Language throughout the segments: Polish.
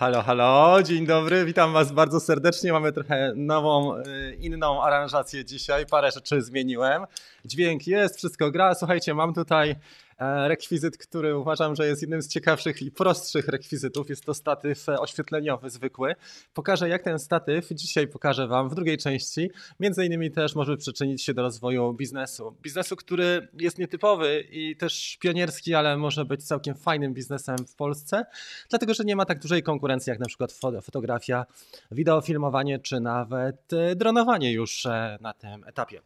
Halo, halo, dzień dobry, witam Was bardzo serdecznie. Mamy trochę nową, y, inną aranżację dzisiaj. Parę rzeczy zmieniłem. Dźwięk jest, wszystko gra. Słuchajcie, mam tutaj rekwizyt, który uważam, że jest jednym z ciekawszych i prostszych rekwizytów. Jest to statyw e, oświetleniowy, zwykły. Pokażę, jak ten statyw dzisiaj pokażę Wam w drugiej części. Między innymi też może przyczynić się do rozwoju biznesu. Biznesu, który jest nietypowy i też pionierski, ale może być całkiem fajnym biznesem w Polsce, dlatego że nie ma tak dużej konkurencji jak na przykład fotografia, wideofilmowanie czy nawet e, dronowanie już na tym etapie.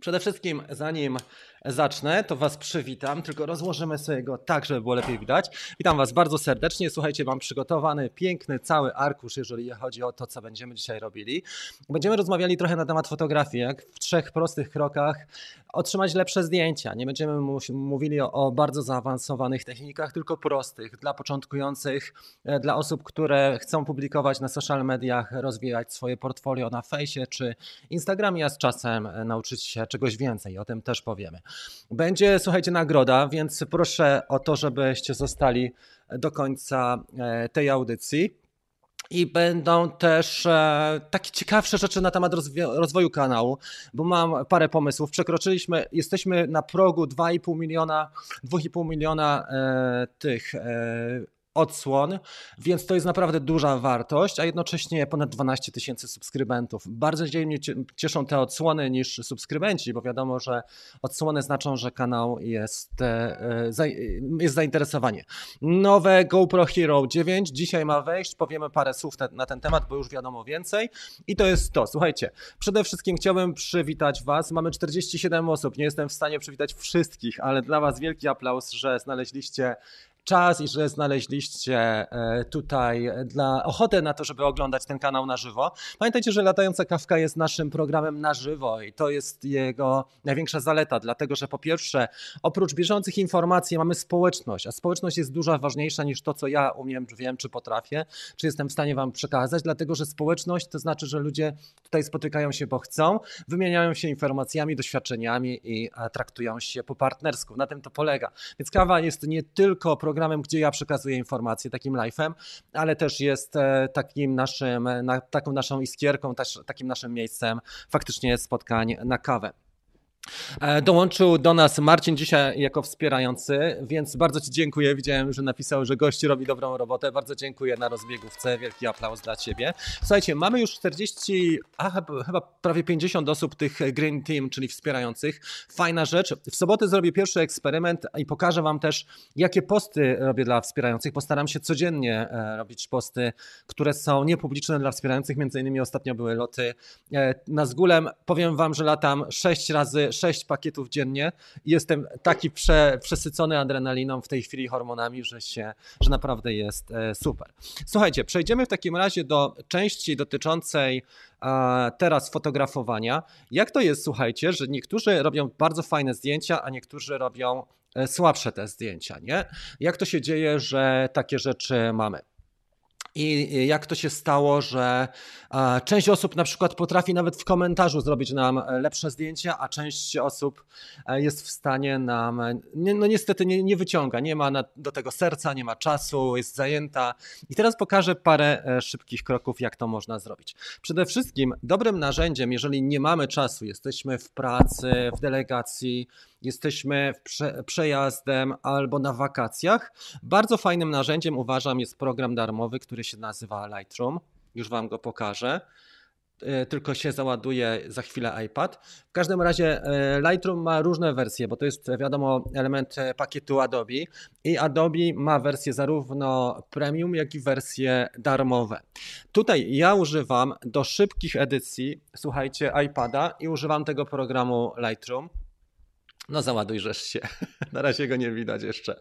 Przede wszystkim, zanim zacznę, to Was przywitam, tylko rozłożymy sobie go tak, żeby było lepiej widać. Witam Was bardzo serdecznie. Słuchajcie, mam przygotowany piękny cały arkusz, jeżeli chodzi o to, co będziemy dzisiaj robili. Będziemy rozmawiali trochę na temat fotografii, jak w trzech prostych krokach otrzymać lepsze zdjęcia. Nie będziemy mówili o, o bardzo zaawansowanych technikach, tylko prostych, dla początkujących, e, dla osób, które chcą publikować na social mediach, rozwijać swoje portfolio na fejsie czy Instagramie, a z czasem e, nauczyć się czegoś więcej. O tym też powiemy. Będzie, słuchajcie, nagroda, więc proszę o to, żebyście zostali do końca e, tej audycji. I będą też e, takie ciekawsze rzeczy na temat rozwoju kanału, bo mam parę pomysłów. Przekroczyliśmy, jesteśmy na progu 2,5 miliona, 2,5 miliona e, tych odsłon, więc to jest naprawdę duża wartość, a jednocześnie ponad 12 tysięcy subskrybentów. Bardziej mnie cieszą te odsłony niż subskrybenci, bo wiadomo, że odsłony znaczą, że kanał jest, e, jest zainteresowanie. Nowe GoPro Hero 9 dzisiaj ma wejść, powiemy parę słów na ten temat, bo już wiadomo więcej i to jest to. Słuchajcie, przede wszystkim chciałbym przywitać Was. Mamy 47 osób, nie jestem w stanie przywitać wszystkich, ale dla Was wielki aplauz, że znaleźliście czas i że znaleźliście e, tutaj dla ochotę na to, żeby oglądać ten kanał na żywo. Pamiętajcie, że Latająca Kawka jest naszym programem na żywo i to jest jego największa zaleta, dlatego że po pierwsze, oprócz bieżących informacji mamy społeczność, a społeczność jest dużo ważniejsza niż to, co ja umiem, czy wiem, czy potrafię, czy jestem w stanie wam przekazać, dlatego że społeczność to znaczy, że ludzie tutaj spotykają się, bo chcą, wymieniają się informacjami, doświadczeniami i traktują się po partnersku. Na tym to polega. Więc kawa jest nie tylko programem, programem, gdzie ja przekazuję informacje, takim live'em, ale też jest e, takim naszym, na, taką naszą iskierką, też takim naszym miejscem faktycznie spotkań na kawę. E, dołączył do nas Marcin dzisiaj jako wspierający, więc bardzo Ci dziękuję. Widziałem, że napisał, że gości robi dobrą robotę. Bardzo dziękuję na rozbiegówce. Wielki aplauz dla Ciebie. Słuchajcie, mamy już 40, a chyba prawie 50 osób tych Green Team, czyli wspierających. Fajna rzecz. W sobotę zrobię pierwszy eksperyment i pokażę Wam też, jakie posty robię dla wspierających. Postaram się codziennie e, robić posty, które są niepubliczne dla wspierających. Między innymi ostatnio były loty e, na Zgulem. Powiem Wam, że latam 6 razy 6 pakietów dziennie i jestem taki prze, przesycony adrenaliną w tej chwili hormonami, że się, że naprawdę jest e, super. Słuchajcie, przejdziemy w takim razie do części dotyczącej teraz fotografowania. Jak to jest, słuchajcie, że niektórzy robią bardzo fajne zdjęcia, a niektórzy robią e, słabsze te zdjęcia, nie? Jak to się dzieje, że takie rzeczy mamy? I jak to się stało, że część osób na przykład potrafi nawet w komentarzu zrobić nam lepsze zdjęcia, a część osób e, jest w stanie nam, no niestety nie, nie wyciąga, nie ma na, do tego serca, nie ma czasu, jest zajęta. I teraz pokażę parę e, szybkich kroków, jak to można zrobić. Przede wszystkim dobrym narzędziem, jeżeli nie mamy czasu, jesteśmy w pracy, w delegacji, jesteśmy prze, przejazdem albo na wakacjach. Bardzo fajnym narzędziem uważam jest program darmowy, który się nazywa Lightroom. Już Wam go pokażę e, tylko się załaduje za chwilę iPad. W każdym razie e, Lightroom ma różne wersje, bo to jest wiadomo element e, pakietu Adobe i Adobe ma wersje zarówno premium, jak i wersje darmowe. Tutaj ja używam do szybkich edycji, słuchajcie, iPada i używam tego programu Lightroom. No załadujesz się. Na razie go nie widać jeszcze.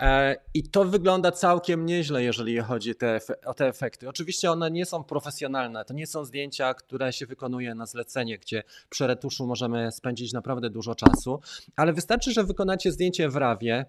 E, I to wygląda całkiem nieźle, jeżeli chodzi o te efekty. Oczywiście one nie są profesjonalne. To nie są zdjęcia, które się wykonuje na zlecenie, gdzie przy retuszu możemy spędzić naprawdę dużo czasu, ale wystarczy, że wykonacie zdjęcie w rawie,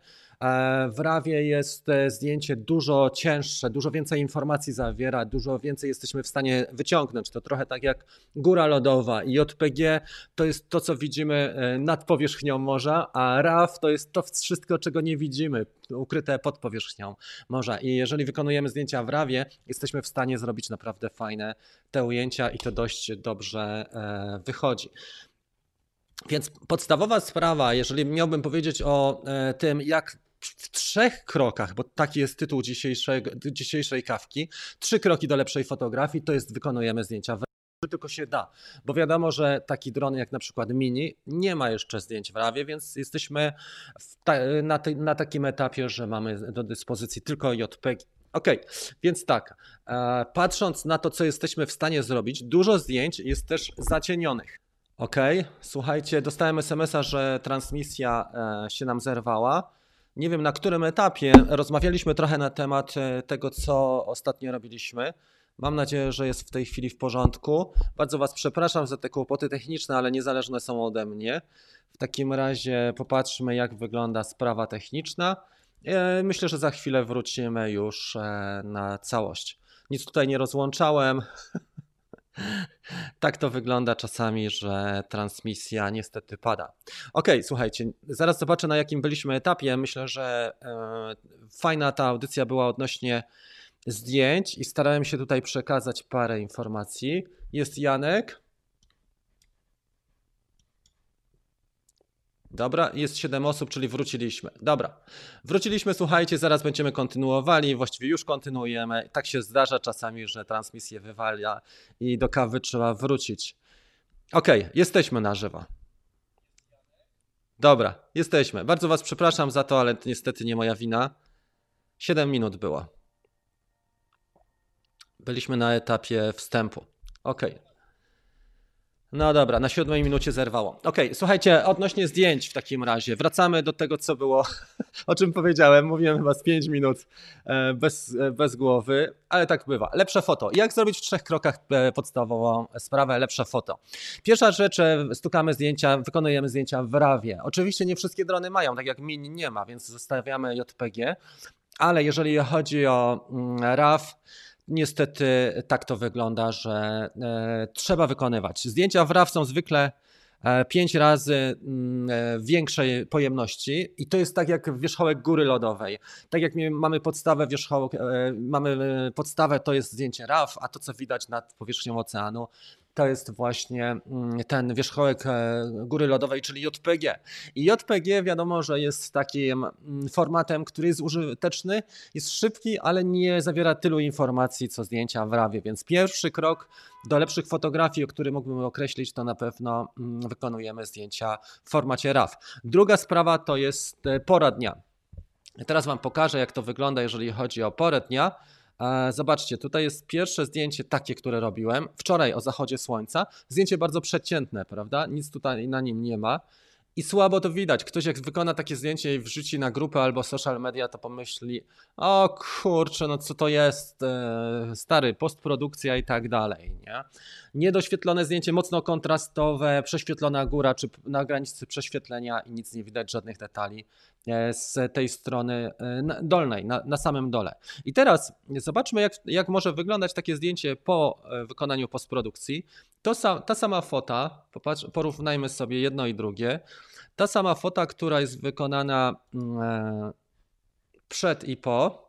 w RAWie jest e, zdjęcie dużo cięższe, dużo więcej informacji zawiera, dużo więcej jesteśmy w stanie wyciągnąć. To trochę tak jak góra lodowa i JPG to jest to, co widzimy e, nad powierzchnią morza, a RAW to jest to wszystko, czego nie widzimy, ukryte pod powierzchnią morza. I jeżeli wykonujemy zdjęcia w RAWie, jesteśmy w stanie zrobić naprawdę fajne te ujęcia i to dość dobrze wychodzi. Więc podstawowa sprawa, jeżeli miałbym powiedzieć o tym, jak w trzech krokach, bo taki jest tytuł dzisiejszej, kawki, trzy kroki do lepszej fotografii, to jest wykonujemy zdjęcia w tylko się da, bo wiadomo, że taki dron jak na przykład Mini nie ma jeszcze zdjęć w RAWie, więc jesteśmy ta, na, na, takim etapie, że mamy do dyspozycji tylko JPEG. Ok, więc tak, e, patrząc na to, co jesteśmy w stanie zrobić, dużo zdjęć jest też zacienionych. Ok, słuchajcie, dostałem SMS-a, że transmisja e, się nam zerwała. Nie wiem na którym etapie. Rozmawialiśmy trochę na temat e, tego, co ostatnio robiliśmy. Mam nadzieję, że jest w tej chwili w porządku. Bardzo Was przepraszam za te kłopoty techniczne, ale niezależne są ode mnie. W takim razie popatrzmy, jak wygląda sprawa techniczna. E, myślę, że za chwilę wrócimy już e, na całość. Nic tutaj nie rozłączałem. tak to wygląda czasami, że transmisja niestety pada. Ok, słuchajcie, zaraz zobaczę na jakim byliśmy etapie. Myślę, że e, fajna ta audycja była odnośnie zdjęć i starałem się tutaj przekazać parę informacji. Jest Janek. Dobra, jest 7 osób, czyli wróciliśmy. Dobra, wróciliśmy, słuchajcie, zaraz będziemy kontynuowali, właściwie już kontynuujemy. Tak się zdarza czasami, że transmisję wywala i do kawy trzeba wrócić. Ok, jesteśmy na żywo. Dobra, jesteśmy. Bardzo Was przepraszam za to, ale niestety nie moja wina. 7 minut było. Byliśmy na etapie wstępu. Ok, no dobra, na siódmej minucie zerwało. Okej, okay, słuchajcie, odnośnie zdjęć w takim razie, wracamy do tego, co było, o czym powiedziałem. Mówiłem chyba z 5 minut e, bez, e, bez głowy, ale tak bywa. Lepsze foto. Jak zrobić w trzech krokach e, podstawową sprawę lepsze foto? Pierwsza rzecz, stukamy zdjęcia, wykonujemy zdjęcia w RAWie. Oczywiście nie wszystkie drony mają, tak jak Mini nie ma, więc zostawiamy JPG, ale jeżeli chodzi o mm, RAW, niestety tak to wygląda, że e, trzeba wykonywać. Zdjęcia w RAW są zwykle e, pięć razy mm, e, większej pojemności i to jest tak jak wierzchołek góry lodowej. Tak jak mamy podstawę wierzchołek, mamy podstawę to jest zdjęcie RAW, a to co widać nad powierzchnią oceanu to jest właśnie mm, ten wierzchołek e, góry lodowej, czyli JPG. I JPG wiadomo, że jest takim mm, formatem, który jest użyteczny, jest szybki, ale nie zawiera tylu informacji co zdjęcia w RAWie, więc pierwszy krok do lepszych fotografii, o których mógłbym określić, to na pewno mm, wykonujemy zdjęcia w formacie RAW. Druga sprawa to jest e, pora dnia. Teraz Wam pokażę, jak to wygląda, jeżeli chodzi o porę dnia. Zobaczcie, tutaj jest pierwsze zdjęcie takie, które robiłem wczoraj o zachodzie słońca. Zdjęcie bardzo przeciętne, prawda? Nic tutaj na nim nie ma. I słabo to widać. Ktoś jak wykona takie zdjęcie i wrzuci na grupę albo social media, to pomyśli, o kurczę, no co to jest, e, stary, postprodukcja i tak dalej. Nie? Niedoświetlone zdjęcie, mocno kontrastowe, prześwietlona góra czy na granicy prześwietlenia i nic nie widać, żadnych detali e, z tej strony e, dolnej, na, na samym dole. I teraz zobaczmy, jak, jak może wyglądać takie zdjęcie po wykonaniu postprodukcji. To, ta sama fota, popatrz, porównajmy sobie jedno i drugie. Ta sama fota, która jest wykonana mm, e, przed i po.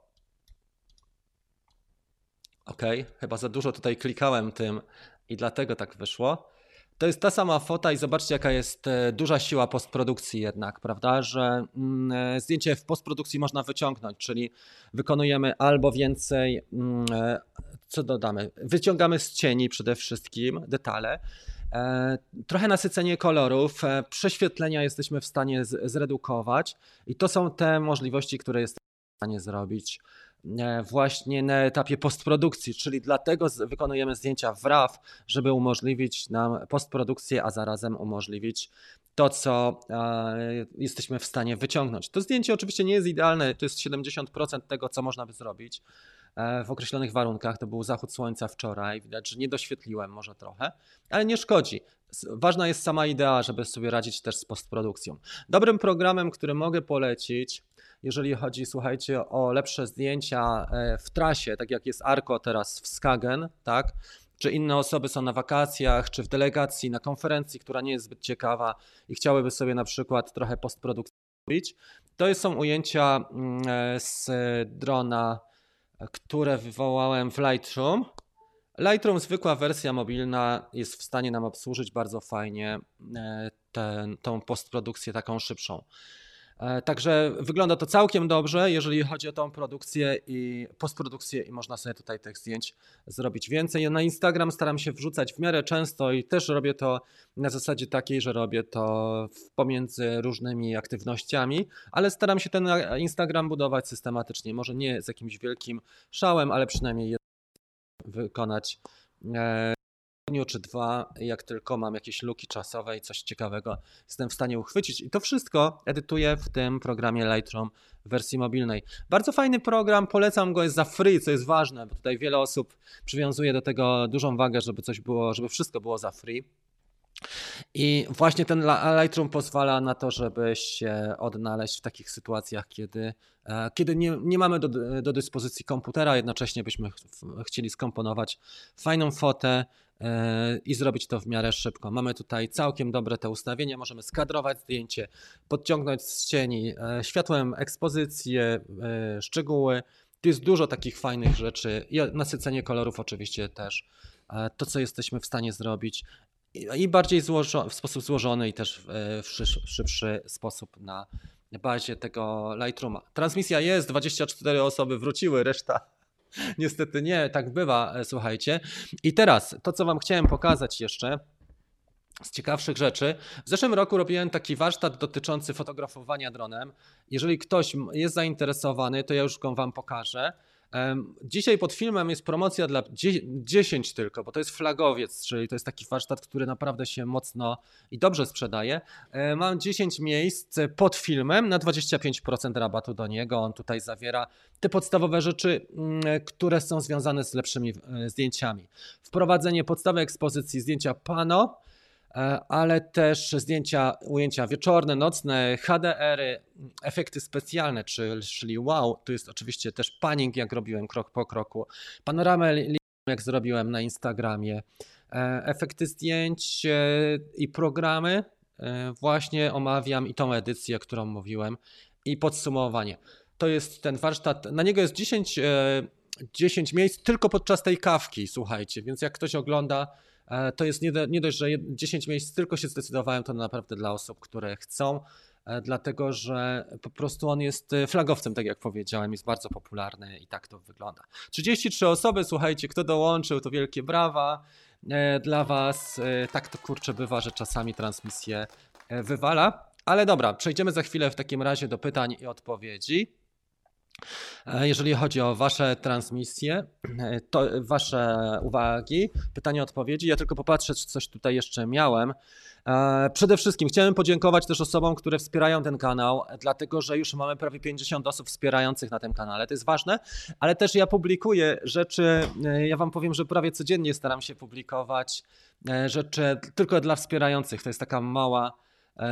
Ok, chyba za dużo tutaj klikałem tym i dlatego tak wyszło. To jest ta sama fota i zobaczcie jaka jest e, duża siła postprodukcji jednak, prawda, że mm, e, zdjęcie w postprodukcji można wyciągnąć, czyli wykonujemy albo więcej, mm, co dodamy, wyciągamy z cieni przede wszystkim detale, E, trochę nasycenie kolorów, e, prześwietlenia jesteśmy w stanie zredukować i to są te możliwości, które jesteśmy w stanie zrobić. e, właśnie na etapie postprodukcji, czyli dlatego wykonujemy zdjęcia w RAW, żeby umożliwić nam postprodukcję, a zarazem umożliwić to, co jesteśmy w stanie wyciągnąć. To zdjęcie oczywiście nie jest idealne, to jest 70% tego, co można by zrobić, E, w określonych warunkach. To był zachód słońca wczoraj, widać, że nie doświetliłem może trochę, ale nie szkodzi. Ważna jest sama idea, żeby sobie radzić też z postprodukcją. Dobrym programem, który mogę polecić, jeżeli chodzi, słuchajcie, o lepsze zdjęcia e, w trasie, tak jak jest Arko teraz w Skagen, tak? Czy inne osoby są na wakacjach, czy w delegacji, na konferencji, która nie jest zbyt ciekawa i chciałyby sobie na przykład trochę postprodukcji robić. To są ujęcia mm, e, z drona, które wywołałem w Lightroom. Lightroom, zwykła wersja mobilna, jest w stanie nam obsłużyć bardzo fajnie e, tą postprodukcję taką szybszą. E, także wygląda to całkiem dobrze, jeżeli chodzi o tą produkcję i postprodukcję i można sobie tutaj tych zdjęć zrobić więcej. Ja na Instagram staram się wrzucać w miarę często i też robię to na zasadzie takiej, że robię to pomiędzy różnymi aktywnościami, ale staram się ten Instagram budować systematycznie. Może nie z jakimś wielkim szałem, ale przynajmniej wykonać e, dniu czy dwa, jak tylko mam jakieś luki czasowe i coś ciekawego, jestem w stanie uchwycić. I to wszystko edytuję w tym programie Lightroom w wersji mobilnej. Bardzo fajny program, polecam go, jest za free, co jest ważne, bo tutaj wiele osób przywiązuje do tego dużą wagę, żeby coś było, żeby wszystko było za free. I właśnie ten Lightroom pozwala na to, żeby się odnaleźć w takich sytuacjach, kiedy, e, kiedy nie, nie mamy do, do dyspozycji komputera, jednocześnie byśmy chcieli skomponować fajną fotę e, i zrobić to w miarę szybko. Mamy tutaj całkiem dobre te ustawienia, możemy skadrować zdjęcie, podciągnąć z cieni, e, światłem ekspozycję, szczegóły. Tu jest dużo takich fajnych rzeczy i nasycenie kolorów oczywiście też to, co jesteśmy w stanie zrobić i bardziej złożo, w sposób złożony i też w szybszy sposób na bazie tego Lightrooma. Transmisja jest, 24 osoby wróciły, reszta niestety nie, tak bywa, e, słuchajcie. I teraz to, co Wam chciałem pokazać jeszcze z ciekawszych rzeczy. W zeszłym roku robiłem taki warsztat dotyczący fotografowania dronem. Jeżeli ktoś jest zainteresowany, to ja już go Wam pokażę. Dzisiaj pod filmem jest promocja dla 10 tylko, bo to jest flagowiec, czyli to jest taki warsztat, który naprawdę się mocno i dobrze sprzedaje. Mam 10 miejsc pod filmem na 25% rabatu do niego. On tutaj zawiera te podstawowe rzeczy, mm, które są związane z lepszymi e, zdjęciami. Wprowadzenie podstawy ekspozycji zdjęcia pano, ale też zdjęcia, ujęcia wieczorne, nocne, HDR-y, efekty specjalne, czyli wow, tu jest oczywiście też panning, jak robiłem krok po kroku, panoramę, jak zrobiłem na Instagramie, e, efekty zdjęć e, i programy, właśnie omawiam i tą edycję, którą mówiłem i podsumowanie. To jest ten warsztat, na niego jest 10, 10 miejsc tylko podczas tej kawki, słuchajcie, więc jak ktoś ogląda, E, to jest nie, nie dość, że 10 miejsc tylko się zdecydowałem, to naprawdę dla osób, które chcą, e, dlatego że po prostu on jest e, flagowcem, tak jak powiedziałem, jest bardzo popularny i tak to wygląda. 33 osoby, słuchajcie, kto dołączył, to wielkie brawa dla Was. Tak to kurczę bywa, że czasami transmisję wywala. Ale dobra, przejdziemy za chwilę w takim razie do pytań i odpowiedzi. E, jeżeli chodzi o Wasze transmisje, e, to Wasze uwagi, pytania, odpowiedzi, ja tylko popatrzę, czy coś tutaj jeszcze miałem. E, przede wszystkim chciałem podziękować też osobom, które wspierają ten kanał, dlatego że już mamy prawie 50 osób wspierających na tym kanale. To jest ważne, ale też ja publikuję rzeczy, ja Wam powiem, że prawie codziennie staram się publikować rzeczy tylko dla wspierających. To jest taka mała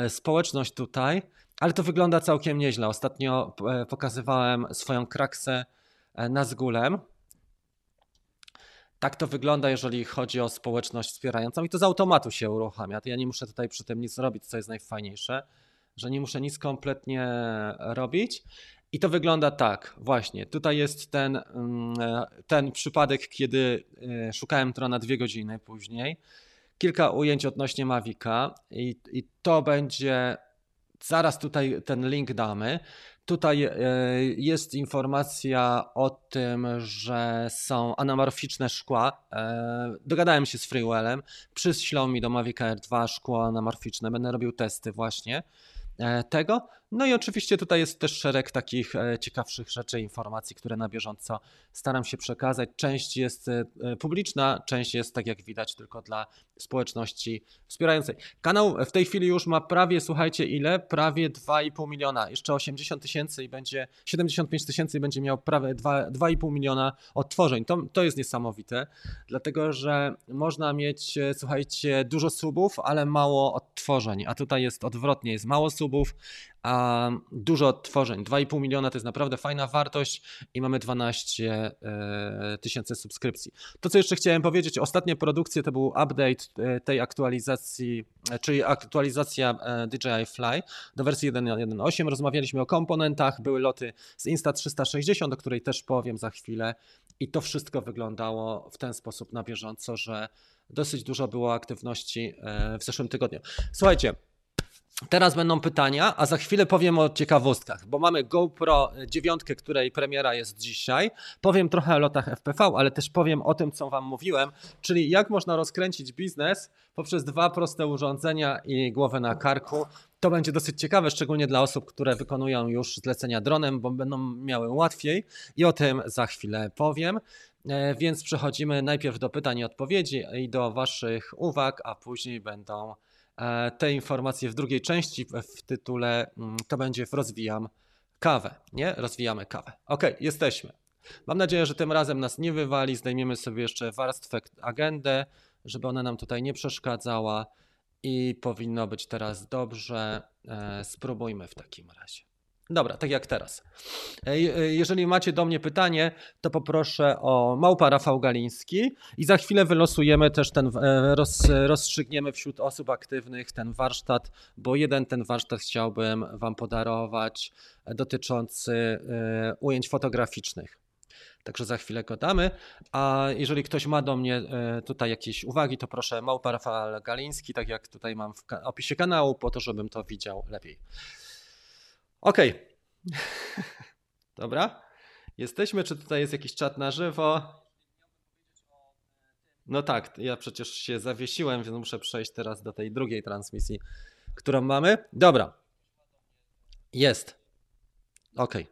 społeczność tutaj. Ale to wygląda całkiem nieźle. Ostatnio e, pokazywałem swoją kraksę e, na zgulem. Tak to wygląda, jeżeli chodzi o społeczność wspierającą i to z automatu się uruchamia. Ja nie muszę tutaj przy tym nic robić, co jest najfajniejsze, że nie muszę nic kompletnie robić. I to wygląda tak, właśnie. Tutaj jest ten, mm, e, ten przypadek, kiedy szukałem trona dwie godziny później. Kilka ujęć odnośnie Mavika i, i to będzie Zaraz tutaj ten link damy. Tutaj e, jest informacja o tym, że są anamorficzne szkła. E, dogadałem się z Freewellem, przyślą mi do Mavic Air 2 szkło anamorficzne, będę robił testy właśnie e, tego. No i oczywiście tutaj jest też szereg takich e, ciekawszych rzeczy, informacji, które na bieżąco staram się przekazać. Część jest e, publiczna, część jest, tak jak widać, tylko dla społeczności wspierającej. Kanał w tej chwili już ma prawie, słuchajcie, ile? Prawie 2,5 miliona. Jeszcze 80 tysięcy i będzie 75 tysięcy i będzie miał prawie 2,5 miliona odtworzeń. To, to jest niesamowite, dlatego że można mieć, e, słuchajcie, dużo subów, ale mało odtworzeń, a tutaj jest odwrotnie, jest mało subów, a dużo odtworzeń. 2,5 miliona to jest naprawdę fajna wartość i mamy 12 e, tysięcy subskrypcji. To, co jeszcze chciałem powiedzieć, ostatnie produkcje to był update e, tej aktualizacji, e, czyli aktualizacja DJI Fly do wersji 1.1.8. Rozmawialiśmy o komponentach, były loty z Insta360, o której też powiem za chwilę i to wszystko wyglądało w ten sposób na bieżąco, że dosyć dużo było aktywności w zeszłym tygodniu. Słuchajcie, Teraz będą pytania, a za chwilę powiem o ciekawostkach, bo mamy GoPro 9, której premiera jest dzisiaj. Powiem trochę o lotach FPV, ale też powiem o tym, co Wam mówiłem, czyli jak można rozkręcić biznes poprzez dwa proste urządzenia i głowę na karku. To będzie dosyć ciekawe, szczególnie dla osób, które wykonują już zlecenia dronem, bo będą miały łatwiej i o tym za chwilę powiem. E, więc przechodzimy najpierw do pytań i odpowiedzi i do Waszych uwag, a później będą te informacje w drugiej części w tytule mm, to będzie Rozwijam kawę, nie? Rozwijamy kawę. Ok, jesteśmy. Mam nadzieję, że tym razem nas nie wywali. Zdejmiemy sobie jeszcze warstwę agendę, żeby ona nam tutaj nie przeszkadzała i powinno być teraz dobrze. E, spróbujmy w takim razie. Dobra, tak jak teraz. E, e, jeżeli macie do mnie pytanie, to poproszę o małpa Rafał Galiński i za chwilę wylosujemy też ten, e, roz, rozstrzygniemy wśród osób aktywnych ten warsztat, bo jeden ten warsztat chciałbym Wam podarować dotyczący ujęć fotograficznych. Także za chwilę go damy. A jeżeli ktoś ma do mnie tutaj jakieś uwagi, to proszę małpa Rafał Galiński, tak jak tutaj mam w opisie kanału, po to, żebym to widział lepiej. Okej. Okay. Dobra. Jesteśmy, czy tutaj jest jakiś czat na żywo? No tak, ja przecież się zawiesiłem, więc muszę przejść teraz do tej drugiej transmisji, którą mamy. Dobra. Jest. Ok. Eee,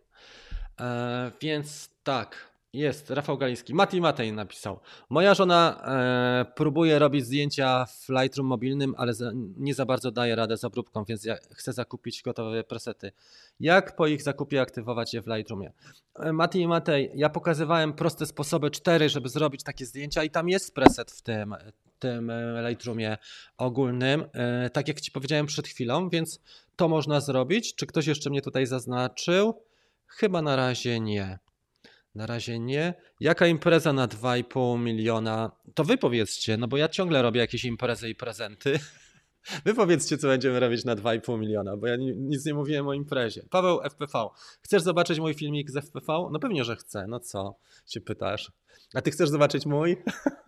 więc tak. Jest, Rafał Galiński. Mati Matej napisał. Moja żona e, próbuje robić zdjęcia w Lightroom mobilnym, ale za, nie za bardzo daje radę z obróbką, więc ja chcę zakupić gotowe presety. Jak po ich zakupie aktywować je w Lightroomie? E, Mati i Matej, ja pokazywałem proste sposoby, cztery, żeby zrobić takie zdjęcia i tam jest preset w tym, tym e, Lightroomie ogólnym, e, tak jak Ci powiedziałem przed chwilą, więc to można zrobić. Czy ktoś jeszcze mnie tutaj zaznaczył? Chyba na razie nie. Na razie nie. Jaka impreza na 2,5 miliona? To wy powiedzcie, no bo ja ciągle robię jakieś imprezy i prezenty. Wy powiedzcie, co będziemy robić na 2,5 miliona, bo ja nic nie mówiłem o imprezie. Paweł FPV, chcesz zobaczyć mój filmik z FPV? No pewnie, że chcę. No co się pytasz? A ty chcesz zobaczyć mój?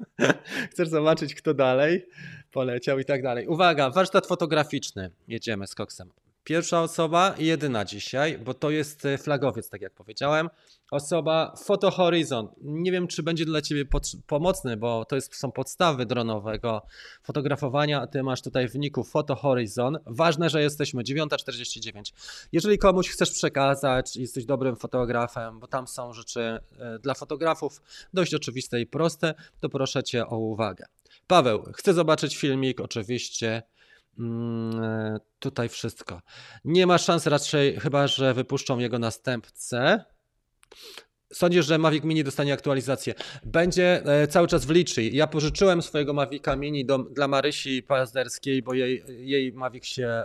chcesz zobaczyć, kto dalej poleciał i tak dalej. Uwaga, warsztat fotograficzny. Jedziemy z koksem. Pierwsza osoba i jedyna dzisiaj, bo to jest e, flagowiec, tak jak powiedziałem. Osoba Photo Horizon. Nie wiem, czy będzie dla Ciebie pomocny, bo to jest, są podstawy dronowego fotografowania, a Ty masz tutaj w niku Photo Horizon. Ważne, że jesteśmy 9.49. Jeżeli komuś chcesz przekazać, jesteś dobrym fotografem, bo tam są rzeczy e, dla fotografów dość oczywiste i proste, to proszę Cię o uwagę. Paweł, chcę zobaczyć filmik, oczywiście tutaj wszystko. Nie ma szans raczej, chyba że wypuszczą jego następcę. Sądzisz, że Mavic Mini dostanie aktualizację? Będzie e, cały czas w liczy. Ja pożyczyłem swojego Mavica Mini do, dla Marysi Pazderskiej, bo jej, jej Mavic się e,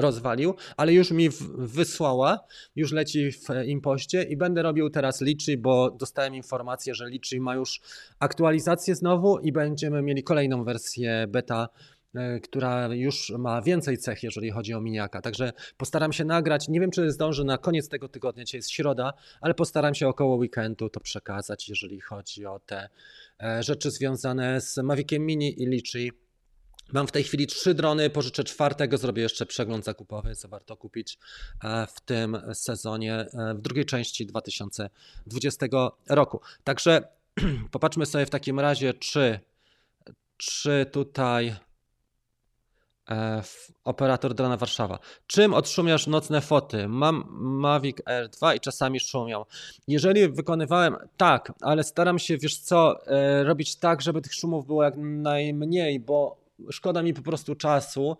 rozwalił, ale już mi w, wysłała, już leci w impoście i będę robił teraz liczy, bo dostałem informację, że liczy ma już aktualizację znowu i będziemy mieli kolejną wersję beta E, która już ma więcej cech, jeżeli chodzi o miniaka. Także postaram się nagrać. Nie wiem, czy zdążę na koniec tego tygodnia, dzisiaj jest środa, ale postaram się około weekendu to przekazać, jeżeli chodzi o te e, rzeczy związane z Maviciem Mini i Litchi. Mam w tej chwili trzy drony, pożyczę czwartego, zrobię jeszcze przegląd zakupowy, co warto kupić e, w tym sezonie, w drugiej części 2020 roku. Także popatrzmy sobie w takim razie, czy, czy tutaj E, operator drona Warszawa. Czym odszumiasz nocne foty? Mam Mavic Air 2 i czasami szumią. Jeżeli wykonywałem, tak, ale staram się, wiesz co, e, robić tak, żeby tych szumów było jak najmniej, bo szkoda mi po prostu czasu,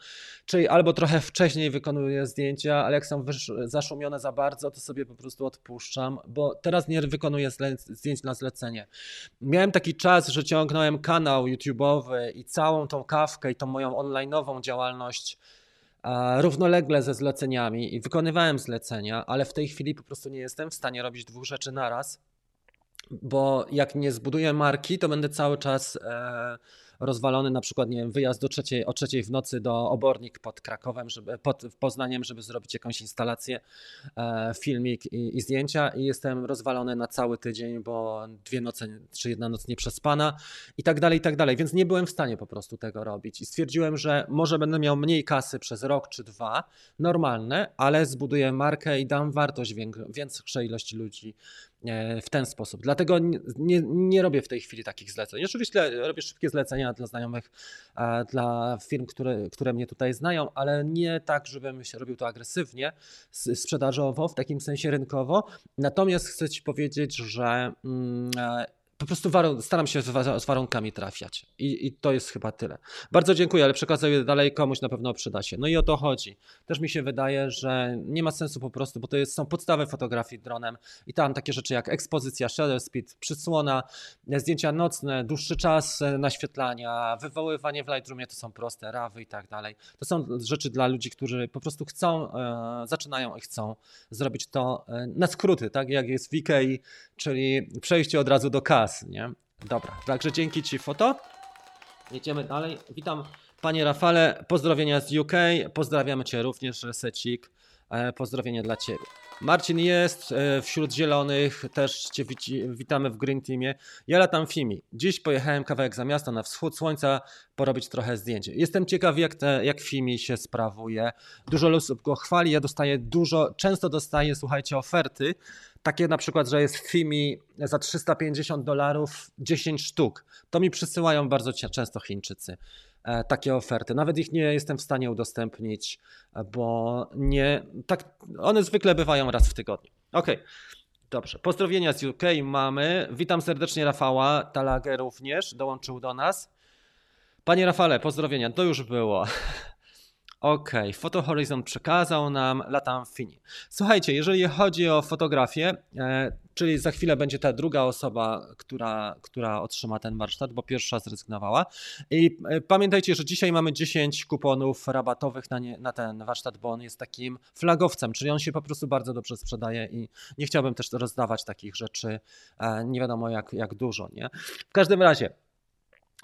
czyli albo trochę wcześniej wykonuję zdjęcia, ale jak są zaszumione za bardzo, to sobie po prostu odpuszczam, bo teraz nie wykonuję zdjęć na zlecenie. Miałem taki czas, że ciągnąłem kanał YouTube'owy i całą tą kawkę i tą moją online'ową działalność równolegle ze zleceniami i wykonywałem zlecenia, ale w tej chwili po prostu nie jestem w stanie robić dwóch rzeczy naraz, bo jak nie zbuduję marki, to będę cały czas e, rozwalony, na przykład nie wiem, wyjazd do trzeciej, o trzeciej w nocy do Obornik pod Krakowem, żeby, pod Poznaniem, żeby zrobić jakąś instalację, e, filmik i, i, zdjęcia. I jestem rozwalony na cały tydzień, bo dwie noce czy jedna noc nie przespana i tak dalej, i tak dalej, więc nie byłem w stanie po prostu tego robić. I stwierdziłem, że może będę miał mniej kasy przez rok czy dwa, normalne, ale zbuduję markę i dam wartość większej ilości ludzi w ten sposób. Dlatego nie, nie, nie, robię w tej chwili takich zleceń. Oczywiście robię szybkie zlecenia dla znajomych, dla firm, które, które mnie tutaj znają, ale nie tak, żebym się robił to agresywnie, sprzedażowo, w takim sensie rynkowo. Natomiast chcę Ci powiedzieć, że mm, e, po prostu staram się z warunkami trafiać. I, I, to jest chyba tyle. Bardzo dziękuję, ale przekazuję dalej komuś na pewno przyda się. No i o to chodzi. Też mi się wydaje, że nie ma sensu po prostu, bo to jest, są podstawy fotografii dronem i tam takie rzeczy jak ekspozycja, shutter speed, przysłona, zdjęcia nocne, dłuższy czas naświetlania, wywoływanie w Lightroomie to są proste, rawy i tak dalej. To są rzeczy dla ludzi, którzy po prostu chcą, e, zaczynają i chcą zrobić to e, na skróty, tak jak jest w IKEA, czyli przejście od razu do nie? Dobra, także dzięki Ci foto. Jedziemy dalej. Witam Panie Rafale, pozdrowienia z UK, pozdrawiamy Cię również, Secik, e, pozdrowienie dla Ciebie. Marcin jest e, wśród zielonych, też Cię witamy w Green Teamie. Ja latam Fimi. Dziś pojechałem kawałek za miasto na wschód słońca porobić trochę zdjęć. Jestem ciekaw jak, te, jak Fimi się sprawuje. Dużo osób go chwali, ja dostaję dużo, często dostaję, słuchajcie, oferty, takie na przykład, że jest Fimi za 350 dolarów 10 sztuk. To mi przysyłają bardzo często Chińczycy e, takie oferty. Nawet ich nie jestem w stanie udostępnić, bo nie. Tak, one zwykle bywają raz w tygodniu. Ok, dobrze. Pozdrowienia z UK mamy. Witam serdecznie Rafała. Talagę również dołączył do nas. Panie Rafale, pozdrowienia. To już było. OK, Photo Horizon przekazał nam Latam Fini. Słuchajcie, jeżeli chodzi o fotografię, e, czyli za chwilę będzie ta druga osoba, która, która otrzyma ten warsztat, bo pierwsza zrezygnowała. I e, pamiętajcie, że dzisiaj mamy 10 kuponów rabatowych na, nie, na ten warsztat, bo on jest takim flagowcem, czyli on się po prostu bardzo dobrze sprzedaje i nie chciałbym też rozdawać takich rzeczy, e, nie wiadomo jak, jak dużo. Nie? W każdym razie,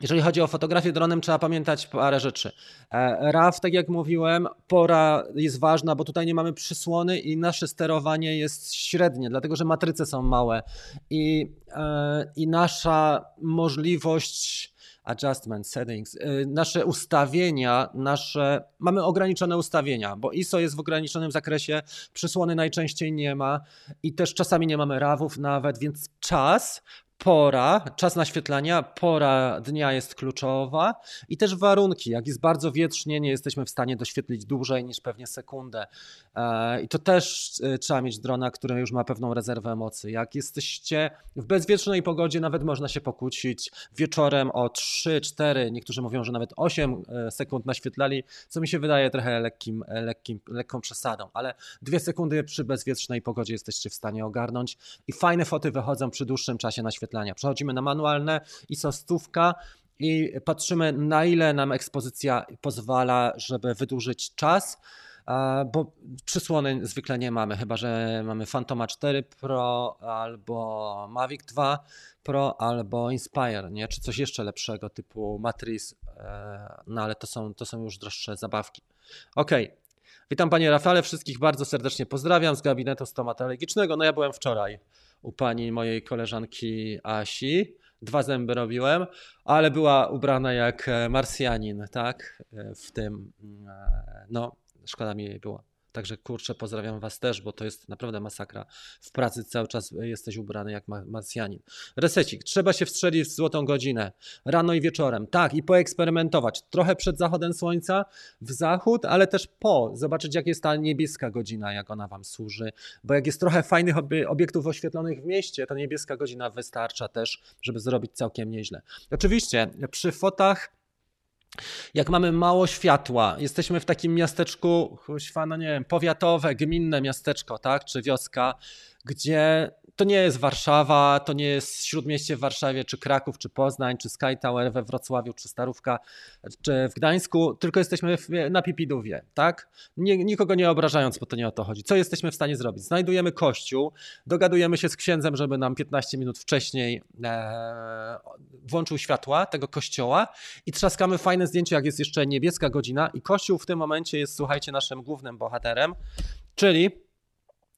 jeżeli chodzi o fotografię dronem, trzeba pamiętać parę rzeczy. E, RAW, tak jak mówiłem, pora jest ważna, bo tutaj nie mamy przysłony i nasze sterowanie jest średnie, dlatego że matryce są małe i, e, i nasza możliwość adjustment, settings, e, nasze ustawienia, nasze, mamy ograniczone ustawienia, bo ISO jest w ograniczonym zakresie, przysłony najczęściej nie ma i też czasami nie mamy RAWów nawet, więc czas pora, czas naświetlania, pora dnia jest kluczowa i też warunki. Jak jest bardzo wietrznie, nie jesteśmy w stanie doświetlić dłużej niż pewnie sekundę. E, I to też e, trzeba mieć drona, który już ma pewną rezerwę mocy. Jak jesteście w bezwietrznej pogodzie, nawet można się pokłócić wieczorem o 3, 4, niektórzy mówią, że nawet 8 e, sekund naświetlali, co mi się wydaje trochę lekkim, lekkim, lekką przesadą, ale dwie sekundy przy bezwietrznej pogodzie jesteście w stanie ogarnąć i fajne foty wychodzą przy dłuższym czasie naświetlania wyświetlania. Przechodzimy na manualne ISO stówka i patrzymy na ile nam ekspozycja pozwala, żeby wydłużyć czas bo przysłony zwykle nie mamy, chyba że mamy Phantoma 4 Pro albo Mavic 2 Pro albo Inspire, nie? czy coś jeszcze lepszego typu Matrix, e, no ale to są, to są już droższe zabawki. Ok, witam Panie Rafale, wszystkich bardzo serdecznie pozdrawiam z gabinetu stomatologicznego. No ja byłem wczoraj u pani mojej koleżanki Asi. Dwa zęby robiłem, ale była ubrana jak e, Marsjanin, tak? E, w tym, e, no, szkoda mi jej było. Także kurczę, pozdrawiam Was też, bo to jest naprawdę masakra. W pracy cały czas jesteś ubrany jak Marsjanin. Resecik, trzeba się wstrzelić w złotą godzinę, rano i wieczorem. Tak, i poeksperymentować. Trochę przed zachodem słońca w zachód, ale też po. Zobaczyć, jak jest ta niebieska godzina, jak ona Wam służy. Bo jak jest trochę fajnych obiektów oświetlonych w mieście, to niebieska godzina wystarcza też, żeby zrobić całkiem nieźle. Oczywiście przy fotach jak mamy mało światła, jesteśmy w takim miasteczku, no nie wiem, powiatowe, gminne miasteczko, tak, czy wioska, gdzie to nie jest Warszawa, to nie jest Śródmieście w Warszawie, czy Kraków, czy Poznań, czy Sky Tower we Wrocławiu, czy Starówka, czy w Gdańsku, tylko jesteśmy na Pipidówie, tak? Nie, nikogo nie obrażając, bo to nie o to chodzi. Co jesteśmy w stanie zrobić? Znajdujemy kościół, dogadujemy się z księdzem, żeby nam 15 minut wcześniej e, włączył światła tego kościoła i trzaskamy fajne zdjęcie, jak jest jeszcze niebieska godzina i kościół w tym momencie jest, słuchajcie, naszym głównym bohaterem, czyli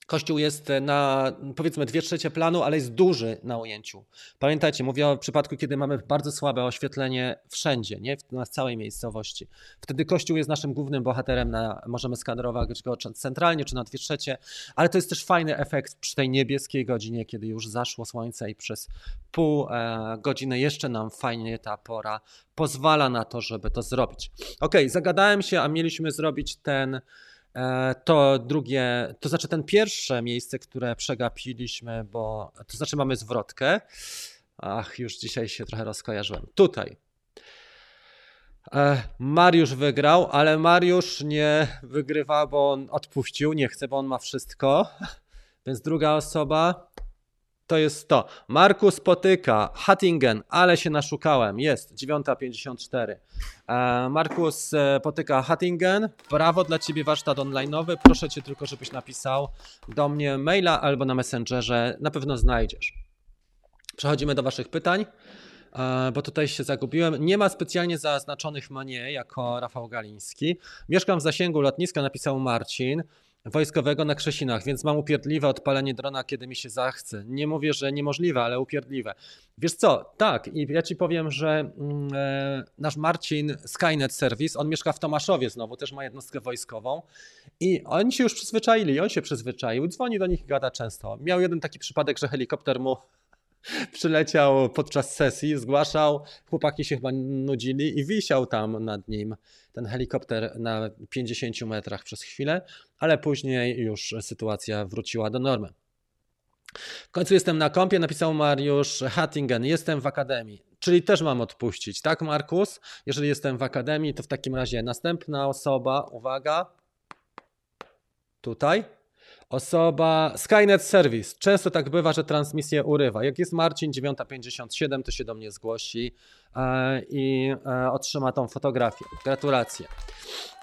Kościół jest na powiedzmy dwie trzecie planu, ale jest duży na ujęciu. Pamiętajcie, mówię o przypadku, kiedy mamy bardzo słabe oświetlenie wszędzie, nie? na całej miejscowości. Wtedy Kościół jest naszym głównym bohaterem, na, możemy skanerować go centralnie czy na dwie trzecie, ale to jest też fajny efekt przy tej niebieskiej godzinie, kiedy już zaszło słońce i przez pół e, godziny jeszcze nam fajnie ta pora pozwala na to, żeby to zrobić. Ok, zagadałem się, a mieliśmy zrobić ten E, to drugie, to znaczy ten pierwsze miejsce, które przegapiliśmy, bo to znaczy mamy zwrotkę. Ach, już dzisiaj się trochę rozkojarzyłem. Tutaj. E, Mariusz wygrał, ale Mariusz nie wygrywa, bo on odpuścił, nie chce, bo on ma wszystko. Więc druga osoba to jest to. Markus Potyka, Hattingen, ale się naszukałem. Jest, 9.54. E, Markus e, Potyka, Hattingen. Brawo dla Ciebie, warsztat online'owy. Proszę Cię tylko, żebyś napisał do mnie maila albo na Messengerze. Na pewno znajdziesz. Przechodzimy do Waszych pytań, e, bo tutaj się zagubiłem. Nie ma specjalnie zaznaczonych mnie jako Rafał Galiński. Mieszkam w zasięgu lotniska, napisał Marcin wojskowego na Krzesinach, więc mam upierdliwe odpalenie drona, kiedy mi się zachce. Nie mówię, że niemożliwe, ale upierdliwe. Wiesz co, tak, i ja ci powiem, że mm, e, nasz Marcin Skynet Service, on mieszka w Tomaszowie znowu, też ma jednostkę wojskową i oni się już przyzwyczaili, on się przyzwyczaił, dzwoni do nich i gada często. Miał jeden taki przypadek, że helikopter mu przyleciał podczas sesji, zgłaszał, chłopaki się chyba nudzili i wisiał tam nad nim ten helikopter na 50 metrach przez chwilę, ale później już sytuacja wróciła do normy. W końcu jestem na kąpie, napisał Mariusz Hattingen, jestem w akademii, czyli też mam odpuścić, tak Markus? Jeżeli jestem w akademii, to w takim razie następna osoba, uwaga, tutaj, Osoba Skynet Service. Często tak bywa, że transmisję urywa. Jak jest Marcin 957, to się do mnie zgłosi e, i e, otrzyma tą fotografię. Gratulacje.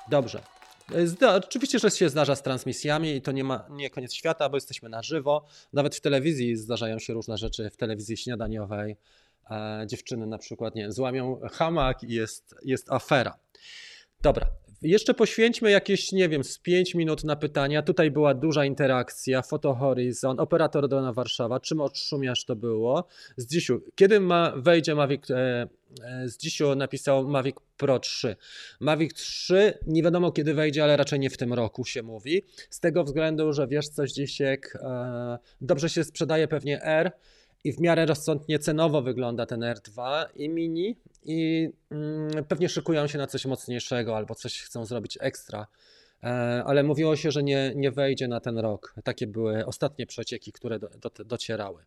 Dobrze. Zda, oczywiście, że się zdarza z transmisjami i to nie, ma, nie koniec świata, bo jesteśmy na żywo. Nawet w telewizji zdarzają się różne rzeczy, w telewizji śniadaniowej. E, dziewczyny na przykład nie złamią hamak i jest, jest afera. Dobra, jeszcze poświęćmy jakieś, nie wiem, z 5 minut na pytania. Tutaj była duża interakcja. Fotohorizon, operator drona Warszawa. Czym odszumiasz to było? Z dzisiu, kiedy ma, wejdzie Mavic, e, e, z dzisiu napisał Mavic Pro 3. Mavic 3 nie wiadomo kiedy wejdzie, ale raczej nie w tym roku się mówi. Z tego względu, że wiesz coś dzisiek, e, dobrze się sprzedaje pewnie R i w miarę rozsądnie cenowo wygląda ten R2 i Mini i mm, pewnie szykują się na coś mocniejszego albo coś chcą zrobić ekstra. E, ale mówiło się, że nie, nie wejdzie na ten rok. Takie były ostatnie przecieki, które do, do, docierały.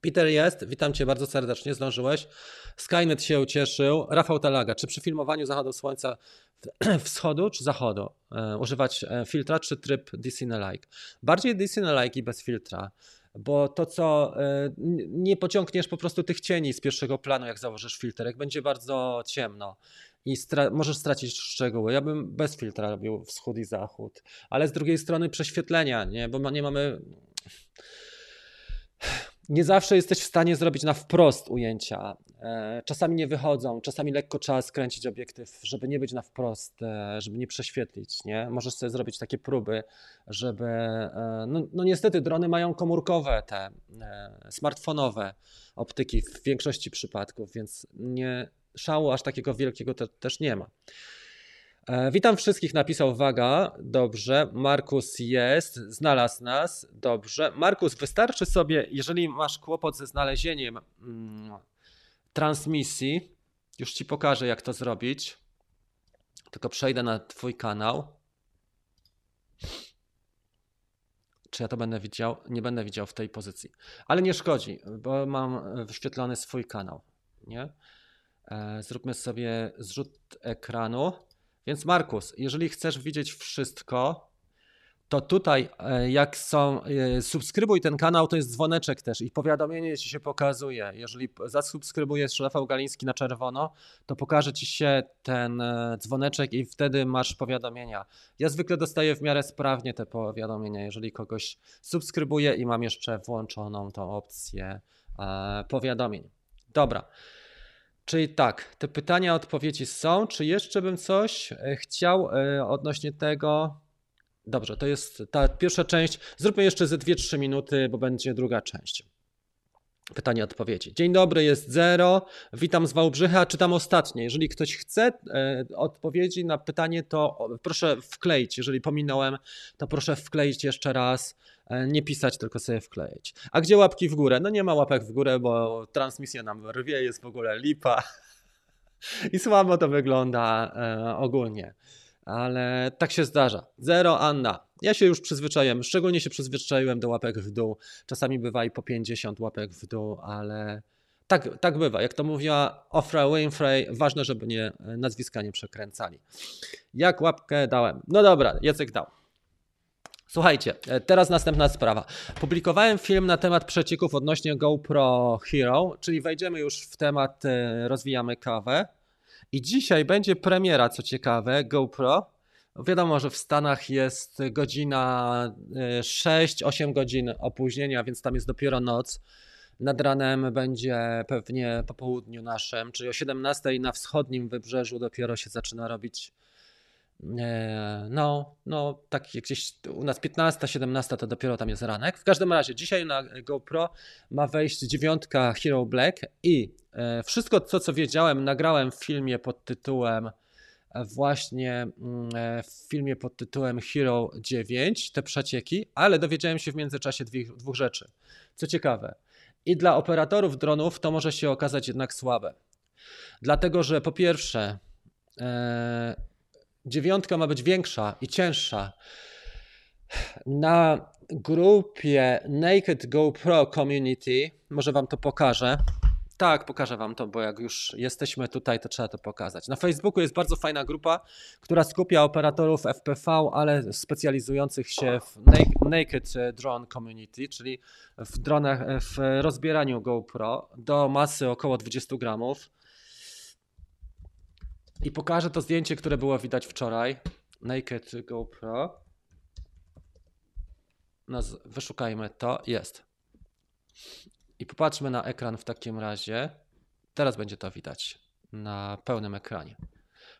Peter jest, witam Cię bardzo serdecznie, zdążyłeś. Skynet się ucieszył. Rafał Talaga, czy przy filmowaniu zachodu słońca wschodu czy zachodu e, używać e, filtra czy tryb DC-like? Bardziej DC-like i bez filtra bo to, co e, nie pociągniesz po prostu tych cieni z pierwszego planu, jak założysz filtrek, będzie bardzo ciemno i stra możesz stracić szczegóły. Ja bym bez filtra robił wschód i zachód, ale z drugiej strony prześwietlenia, nie? bo nie mamy nie zawsze jesteś w stanie zrobić na wprost ujęcia. E, czasami nie wychodzą, czasami lekko trzeba skręcić obiektyw, żeby nie być na wprost, e, żeby nie prześwietlić. Nie? Możesz sobie zrobić takie próby, żeby. E, no, no niestety, drony mają komórkowe, te smartfonowe optyki w większości przypadków, więc nie, szału aż takiego wielkiego te, też nie ma. Witam wszystkich, napisał Waga. Dobrze. Markus jest, znalazł nas. Dobrze. Markus, wystarczy sobie, jeżeli masz kłopot ze znalezieniem mm, transmisji, już ci pokażę, jak to zrobić. Tylko przejdę na Twój kanał. Czy ja to będę widział? Nie będę widział w tej pozycji. Ale nie szkodzi, bo mam wyświetlony swój kanał. Nie? E, zróbmy sobie zrzut ekranu. Więc Markus, jeżeli chcesz widzieć wszystko, to tutaj e, jak są, e, subskrybuj ten kanał, to jest dzwoneczek też i powiadomienie ci się pokazuje. Jeżeli zasubskrybujesz Rafał Galiński na czerwono, to pokaże ci się ten e, dzwoneczek i wtedy masz powiadomienia. Ja zwykle dostaję w miarę sprawnie te powiadomienia, jeżeli kogoś subskrybuję i mam jeszcze włączoną tą opcję powiadomień. Dobra. Czyli tak, te pytania, odpowiedzi są. Czy jeszcze bym coś chciał odnośnie tego? Dobrze, to jest ta pierwsza część. Zróbmy jeszcze ze 2-3 minuty, bo będzie druga część. Pytanie, odpowiedzi. Dzień dobry, jest zero. Witam z Wałbrzycha. Czytam ostatnie. Jeżeli ktoś chce e, odpowiedzi na pytanie, to proszę wkleić. Jeżeli pominąłem, to proszę wkleić jeszcze raz. E, nie pisać, tylko sobie wkleić. A gdzie łapki w górę? No nie ma łapek w górę, bo transmisja nam rwie, jest w ogóle lipa. I słabo to wygląda e, ogólnie ale tak się zdarza. Zero Anna. Ja się już przyzwyczaiłem, szczególnie się przyzwyczaiłem do łapek w dół. Czasami bywa i po 50 łapek w dół, ale tak, tak bywa. Jak to mówiła Ofra Winfrey, ważne, żeby nie, nazwiska nie przekręcali. Jak łapkę dałem? No dobra, Jacek dał. Słuchajcie, teraz następna sprawa. Publikowałem film na temat przecieków odnośnie GoPro Hero, czyli wejdziemy już w temat, e, rozwijamy kawę. I dzisiaj będzie premiera, co ciekawe, GoPro. Wiadomo, że w Stanach jest godzina 6-8 e, godzin opóźnienia, więc tam jest dopiero noc. Nad ranem będzie pewnie po południu naszym, czyli o 17 na wschodnim wybrzeżu dopiero się zaczyna robić no, no, tak gdzieś u nas 15, 17 to dopiero tam jest ranek. W każdym razie dzisiaj na GoPro ma wejść dziewiątka Hero Black i e, wszystko to, co wiedziałem, nagrałem w filmie pod tytułem e, właśnie mm, w filmie pod tytułem Hero 9, te przecieki, ale dowiedziałem się w międzyczasie dwóch, dwóch rzeczy. Co ciekawe, i dla operatorów dronów to może się okazać jednak słabe. Dlatego, że po pierwsze, dziewiątka ma być większa i cięższa. Na grupie Naked GoPro Community, może Wam to pokażę. Tak, pokażę Wam to, bo jak już jesteśmy tutaj, to trzeba to pokazać. Na Facebooku jest bardzo fajna grupa, która skupia operatorów FPV, ale specjalizujących się w Naked Drone Community, czyli w dronach, w rozbieraniu GoPro do masy około 20 gramów. I pokażę to zdjęcie, które było widać wczoraj. Naked GoPro. wyszukajmy to. Jest. I popatrzmy na ekran w takim razie. Teraz będzie to widać na pełnym ekranie.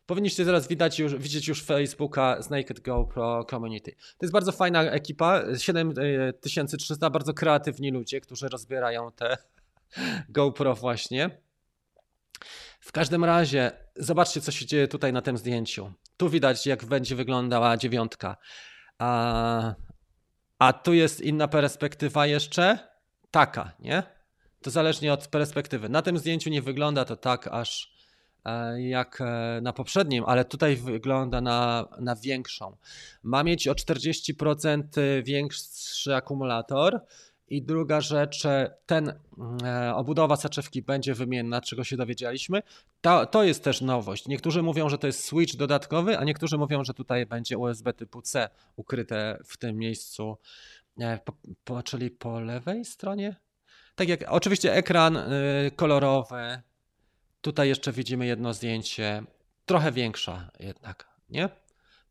Powinniście zaraz widać już, widzieć już Facebooka z Naked GoPro Community. To jest bardzo fajna ekipa, 7300, bardzo kreatywni ludzie, którzy rozbierają te GoPro właśnie. W każdym razie, zobaczcie, co się dzieje tutaj na tym zdjęciu. Tu widać, jak będzie wyglądała dziewiątka. A, a tu jest inna perspektywa jeszcze. Taka, nie? To zależnie od perspektywy. Na tym zdjęciu nie wygląda to tak aż e, jak e, na poprzednim, ale tutaj wygląda na, na większą. Ma mieć o 40% większy akumulator i druga rzecz, ten e, obudowa soczewki będzie wymienna, czego się dowiedzieliśmy. To, to jest też nowość. Niektórzy mówią, że to jest switch dodatkowy, a niektórzy mówią, że tutaj będzie USB typu C ukryte w tym miejscu, e, po, po, czyli po lewej stronie. Tak jak oczywiście ekran y, kolorowy. Tutaj jeszcze widzimy jedno zdjęcie, trochę większa jednak, nie?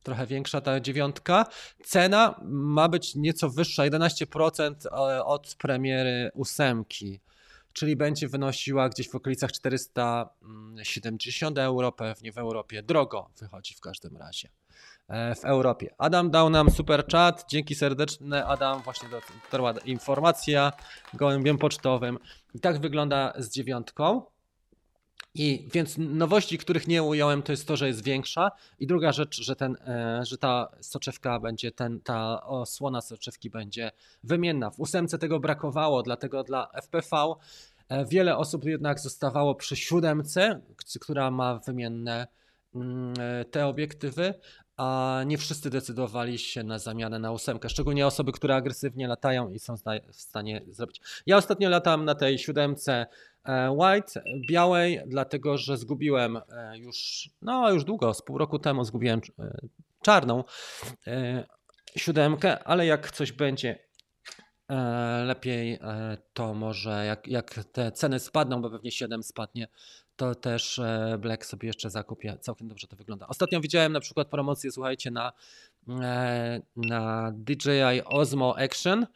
Trochę większa ta dziewiątka. Cena ma być nieco wyższa, 11% e, od premiery ósemki, czyli będzie wynosiła gdzieś w okolicach 470 euro, pewnie w Europie. Drogo wychodzi w każdym razie e, w Europie. Adam dał nam super chat, dzięki serdeczne Adam, właśnie dotarła informacja gołębiem pocztowym. I tak wygląda z dziewiątką. I więc nowości, których nie ująłem, to jest to, że jest większa. I druga rzecz, że, ten, e, że ta soczewka będzie, ten, ta osłona soczewki będzie wymienna. W ósemce tego brakowało, dlatego dla FPV e, wiele osób jednak zostawało przy siódemce, która ma wymienne mm, e, te obiektywy, a nie wszyscy decydowali się na zamianę na ósemkę, szczególnie osoby, które agresywnie latają i są w stanie zrobić. Ja ostatnio latam na tej siódemce e, white, białej, dlatego że zgubiłem e, już, no już długo, z pół roku temu zgubiłem e, czarną siódemkę, ale jak coś będzie lepiej, to może jak, jak te ceny spadną, bo pewnie 7 spadnie, to też e, Black sobie jeszcze zakupię. Całkiem dobrze to wygląda. Ostatnio widziałem na przykład promocję, słuchajcie, na, e, na DJI Osmo Action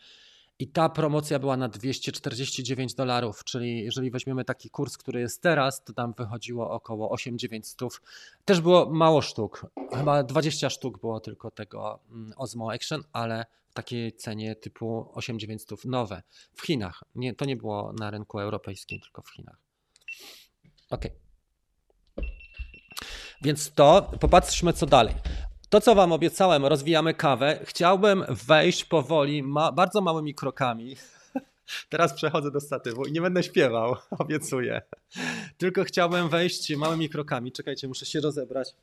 i ta promocja była na 249 dolarów, czyli jeżeli weźmiemy taki kurs, który jest teraz, to tam wychodziło około 8-900. Też było mało sztuk, chyba 20 sztuk było tylko tego mm, Osmo Action, ale w takiej cenie typu 8-900 nowe w Chinach. Nie, to nie było na rynku europejskim, tylko w Chinach. Ok. Więc to, popatrzmy co dalej. To, co Wam obiecałem, rozwijamy kawę. Chciałbym wejść powoli, ma, bardzo małymi krokami. Teraz przechodzę do statywu i nie będę śpiewał, obiecuję. Tylko chciałbym wejść małymi krokami. Czekajcie, muszę się rozebrać,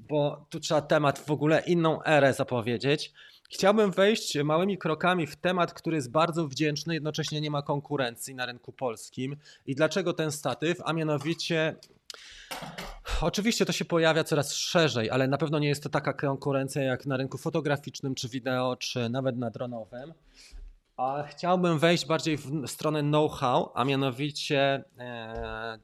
bo tu trzeba temat w ogóle inną erę zapowiedzieć. Chciałbym wejść małymi krokami w temat, który jest bardzo wdzięczny, jednocześnie nie ma konkurencji na rynku polskim. I dlaczego ten statyw? A mianowicie Oczywiście to się pojawia coraz szerzej, ale na pewno nie jest to taka konkurencja jak na rynku fotograficznym, czy wideo, czy nawet na dronowym. A chciałbym wejść bardziej w stronę know-how, a mianowicie e,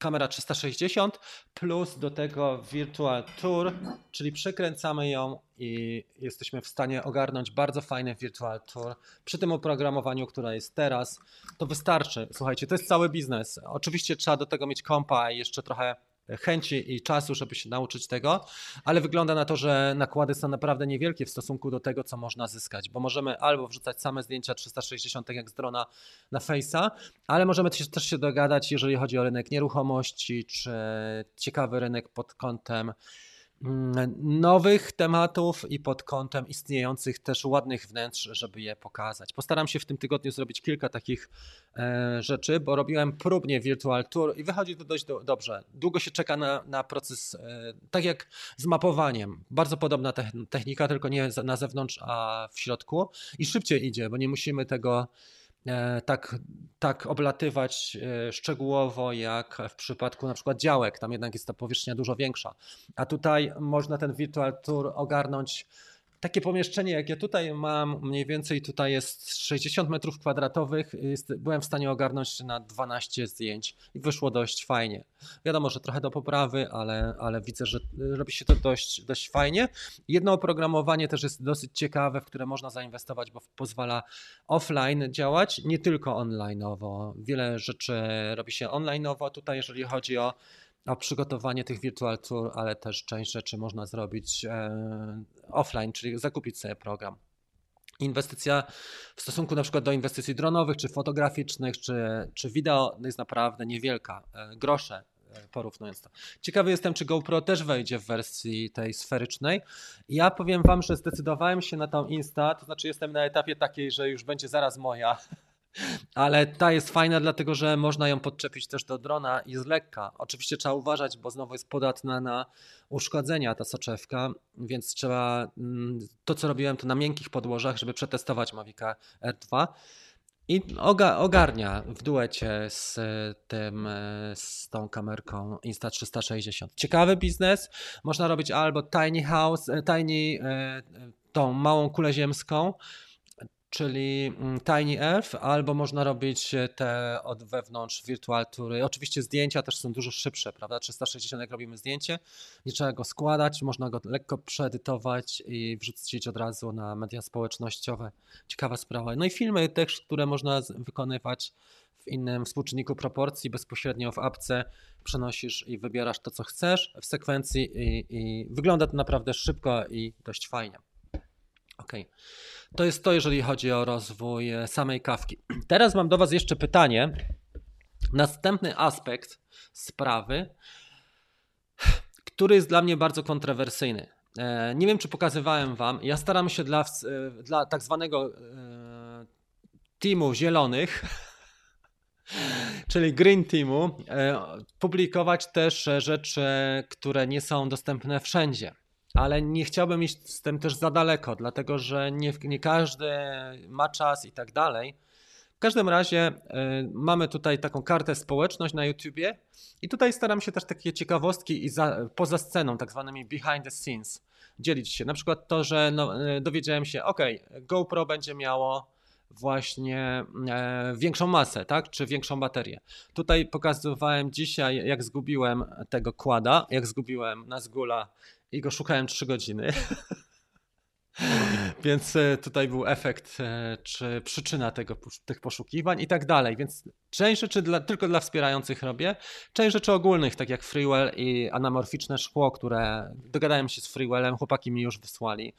kamera 360 plus do tego Virtual Tour, czyli przekręcamy ją i jesteśmy w stanie ogarnąć bardzo fajny Virtual Tour. Przy tym oprogramowaniu, które jest teraz, to wystarczy. Słuchajcie, to jest cały biznes. Oczywiście trzeba do tego mieć kompa i jeszcze trochę chęci i czasu, żeby się nauczyć tego, ale wygląda na to, że nakłady są naprawdę niewielkie w stosunku do tego, co można zyskać, bo możemy albo wrzucać same zdjęcia 360 tak jak z drona na Face'a, ale możemy też się dogadać, jeżeli chodzi o rynek nieruchomości, czy ciekawy rynek pod kątem nowych tematów i pod kątem istniejących też ładnych wnętrz, żeby je pokazać. Postaram się w tym tygodniu zrobić kilka takich e, rzeczy, bo robiłem próbnie Virtual Tour i wychodzi to dość do, dobrze. Długo się czeka na, na proces, e, tak jak z mapowaniem. Bardzo podobna technika, tylko nie na zewnątrz, a w środku i szybciej idzie, bo nie musimy tego tak, tak oblatywać e, szczegółowo jak w przypadku na przykład działek. Tam jednak jest ta powierzchnia dużo większa. A tutaj można ten Virtual Tour ogarnąć takie pomieszczenie, jak ja tutaj mam, mniej więcej tutaj jest 60 metrów kwadratowych, byłem w stanie ogarnąć na 12 zdjęć i wyszło dość fajnie. Wiadomo, że trochę do poprawy, ale, ale widzę, że robi się to dość, dość fajnie. Jedno oprogramowanie też jest dosyć ciekawe, w które można zainwestować, bo pozwala offline działać, nie tylko onlineowo. Wiele rzeczy robi się onlineowo. Tutaj, jeżeli chodzi o o przygotowanie tych virtual tour, ale też część rzeczy można zrobić e, offline, czyli zakupić sobie program. Inwestycja w stosunku na przykład do inwestycji dronowych, czy fotograficznych, czy, czy wideo jest naprawdę niewielka. E, grosze e, porównując to. Ciekawy jestem, czy GoPro też wejdzie w wersji tej sferycznej. Ja powiem Wam, że zdecydowałem się na tą Insta, to znaczy jestem na etapie takiej, że już będzie zaraz moja ale ta jest fajna, dlatego że można ją podczepić też do drona i jest lekka. Oczywiście trzeba uważać, bo znowu jest podatna na uszkodzenia ta soczewka, więc trzeba mm, to, co robiłem, to na miękkich podłożach, żeby przetestować Mavica R2. I ogarnia w duecie z tym, z tą kamerką Insta360. Ciekawy biznes. Można robić albo tiny house, e, tiny, e, tą małą kulę ziemską, czyli mm, Tiny Earth, albo można robić te od wewnątrz virtual tury. Oczywiście zdjęcia też są dużo szybsze, prawda? 360 jak robimy zdjęcie, nie trzeba go składać, można go lekko przeedytować i wrzucić od razu na media społecznościowe. Ciekawa sprawa. No i filmy też, które można wykonywać w innym współczynniku proporcji, bezpośrednio w apce przenosisz i wybierasz to, co chcesz w sekwencji i, i wygląda to naprawdę szybko i dość fajnie. Ok. To jest to, jeżeli chodzi o rozwój e, samej kawki. Teraz mam do Was jeszcze pytanie. Następny aspekt sprawy, który jest dla mnie bardzo kontrowersyjny. E, nie wiem, czy pokazywałem Wam. Ja staram się dla, e, dla tak zwanego teamu zielonych, czyli Green Teamu, publikować też rzeczy, które nie są dostępne wszędzie ale nie chciałbym iść z tym też za daleko, dlatego że nie, nie każdy ma czas i tak dalej. W każdym razie y, mamy tutaj taką kartę społeczność na YouTubie i tutaj staram się też takie ciekawostki i za, poza sceną, tak zwanymi behind the scenes dzielić się. Na przykład to, że no, e, dowiedziałem się, ok, GoPro będzie miało właśnie e, większą masę, tak? Czy większą baterię. Tutaj pokazywałem dzisiaj, jak zgubiłem tego kłada, jak zgubiłem Nazgula i go szukałem 3 godziny. Więc e, tutaj był efekt, e, czy przyczyna tego, tych poszukiwań i tak dalej. Więc część rzeczy dla, tylko dla wspierających robię, część rzeczy ogólnych, tak jak Freewell i anamorficzne szkło, które dogadałem się z Freewellem, chłopaki mi już wysłali.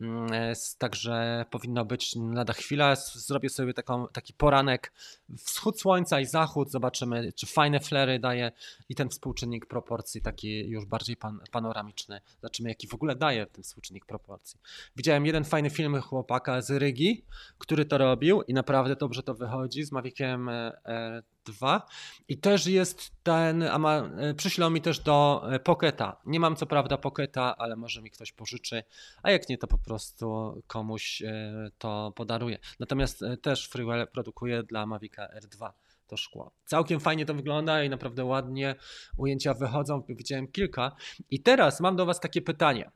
Mm, także powinno być lada chwila. Zrobię sobie taką, taki poranek, wschód słońca i zachód, zobaczymy, czy fajne flery daje i ten współczynnik proporcji taki już bardziej pan, panoramiczny. Zobaczymy, jaki w ogóle daje ten współczynnik proporcji. Widziałem jeden fajny film chłopaka z Rygi, który to robił i naprawdę dobrze to wychodzi z Maviciem e, 2 i też jest ten, a ma, e, przyślą mi też do e, Pocketa. Nie mam co prawda Pocketa, ale może mi ktoś pożyczy, a jak nie, to po prostu komuś e, to podaruję. Natomiast też Freewell produkuje dla Mavica R2 to szkło. Całkiem fajnie to wygląda i naprawdę ładnie ujęcia wychodzą. Widziałem kilka. I teraz mam do Was takie pytanie.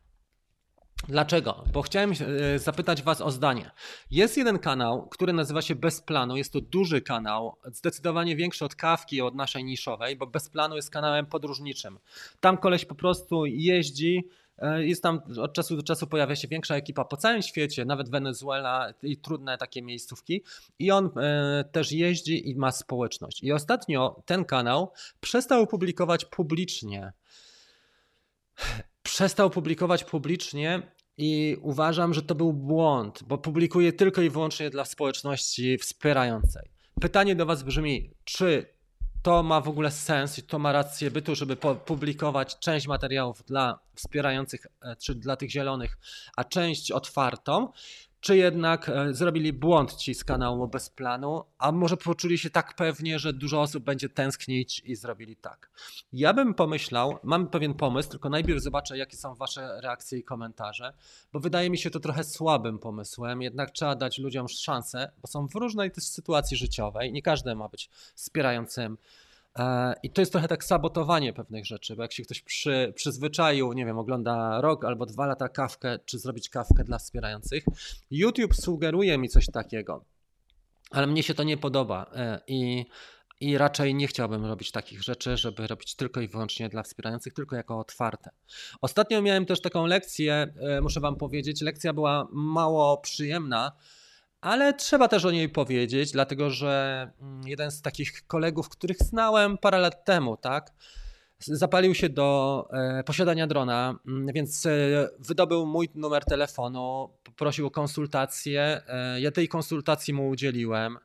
Dlaczego? Bo chciałem e, zapytać Was o zdanie. Jest jeden kanał, który nazywa się Bez Planu. Jest to duży kanał, zdecydowanie większy od kawki od naszej niszowej, bo Bez Planu jest kanałem podróżniczym. Tam koleś po prostu jeździ. E, jest tam od czasu do czasu pojawia się większa ekipa po całym świecie, nawet Wenezuela i trudne takie miejscówki. I on e, też jeździ i ma społeczność. I ostatnio ten kanał przestał publikować publicznie przestał publikować publicznie i uważam, że to był błąd, bo publikuje tylko i wyłącznie dla społeczności wspierającej. Pytanie do Was brzmi, czy to ma w ogóle sens i to ma rację bytu, żeby publikować część materiałów dla wspierających, e, czy dla tych zielonych, a część otwartą, czy jednak e, zrobili błąd ci z kanału bez planu, a może poczuli się tak pewnie, że dużo osób będzie tęsknić i zrobili tak. Ja bym pomyślał, mam pewien pomysł, tylko najpierw zobaczę, jakie są wasze reakcje i komentarze, bo wydaje mi się to trochę słabym pomysłem, jednak trzeba dać ludziom szansę, bo są w różnej też sytuacji życiowej, nie każdy ma być wspierającym I to jest trochę tak sabotowanie pewnych rzeczy, bo jak się ktoś przy, przyzwyczaił, nie wiem, ogląda rok albo dwa lata kawkę, czy zrobić kawkę dla wspierających, YouTube sugeruje mi coś takiego, ale mnie się to nie podoba e, i, i raczej nie chciałbym robić takich rzeczy, żeby robić tylko i wyłącznie dla wspierających, tylko jako otwarte. Ostatnio miałem też taką lekcję, e, muszę Wam powiedzieć, lekcja była mało przyjemna, ale trzeba też o niej powiedzieć, dlatego że mm, jeden z takich kolegów, których znałem parę lat temu, tak, zapalił się do e, posiadania drona, mm, więc e, wydobył mój numer telefonu, poprosił o konsultację. E, ja tej konsultacji mu udzieliłem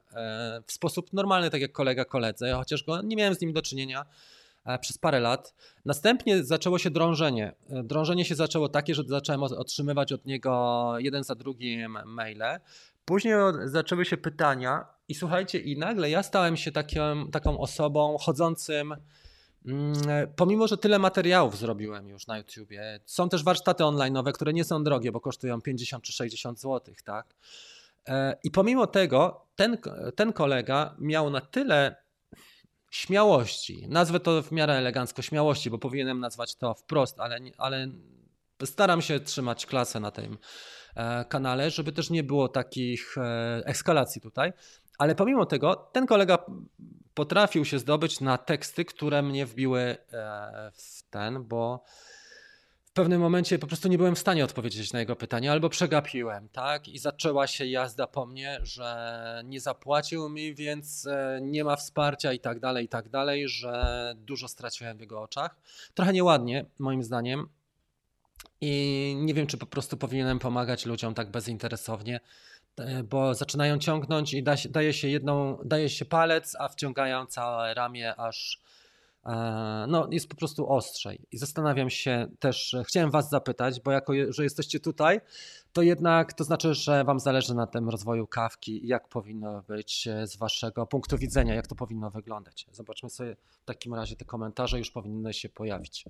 w sposób normalny, tak jak kolega koledze, chociaż go nie miałem z nim do czynienia przez parę lat. Następnie zaczęło się drążenie. Drążenie się zaczęło takie, że zacząłem otrzymywać od niego jeden za drugim maile. Później zaczęły się pytania, i słuchajcie, i nagle ja stałem się taką, taką osobą chodzącym. Mm, pomimo, że tyle materiałów zrobiłem już na YouTubie, są też warsztaty online, które nie są drogie, bo kosztują 50 czy 60 zł, tak? E, I pomimo tego, ten, ten kolega miał na tyle śmiałości, nazwę to w miarę elegancko śmiałości, bo powinienem nazwać to wprost, ale, ale staram się trzymać klasę na tym, kanale, żeby też nie było takich e, eskalacji tutaj. Ale pomimo tego, ten kolega potrafił się zdobyć na teksty, które mnie wbiły e, w ten, bo w pewnym momencie po prostu nie byłem w stanie odpowiedzieć na jego pytanie, albo przegapiłem, tak? I zaczęła się jazda po mnie, że nie zapłacił mi, więc nie ma wsparcia i tak dalej, i tak dalej, że dużo straciłem w jego oczach. Trochę nieładnie, moim zdaniem, i nie wiem, czy po prostu powinienem pomagać ludziom tak bezinteresownie, e, bo zaczynają ciągnąć i da się, daje się jedną, daje się palec, a wciągają całe ramię aż e, no, jest po prostu ostrzej. I zastanawiam się też, chciałem Was zapytać, bo jako, że jesteście tutaj, to jednak to znaczy, że Wam zależy na tym rozwoju kawki i jak powinno być e, z Waszego punktu widzenia, jak to powinno wyglądać. Zobaczmy sobie w takim razie te komentarze, już powinny się pojawić.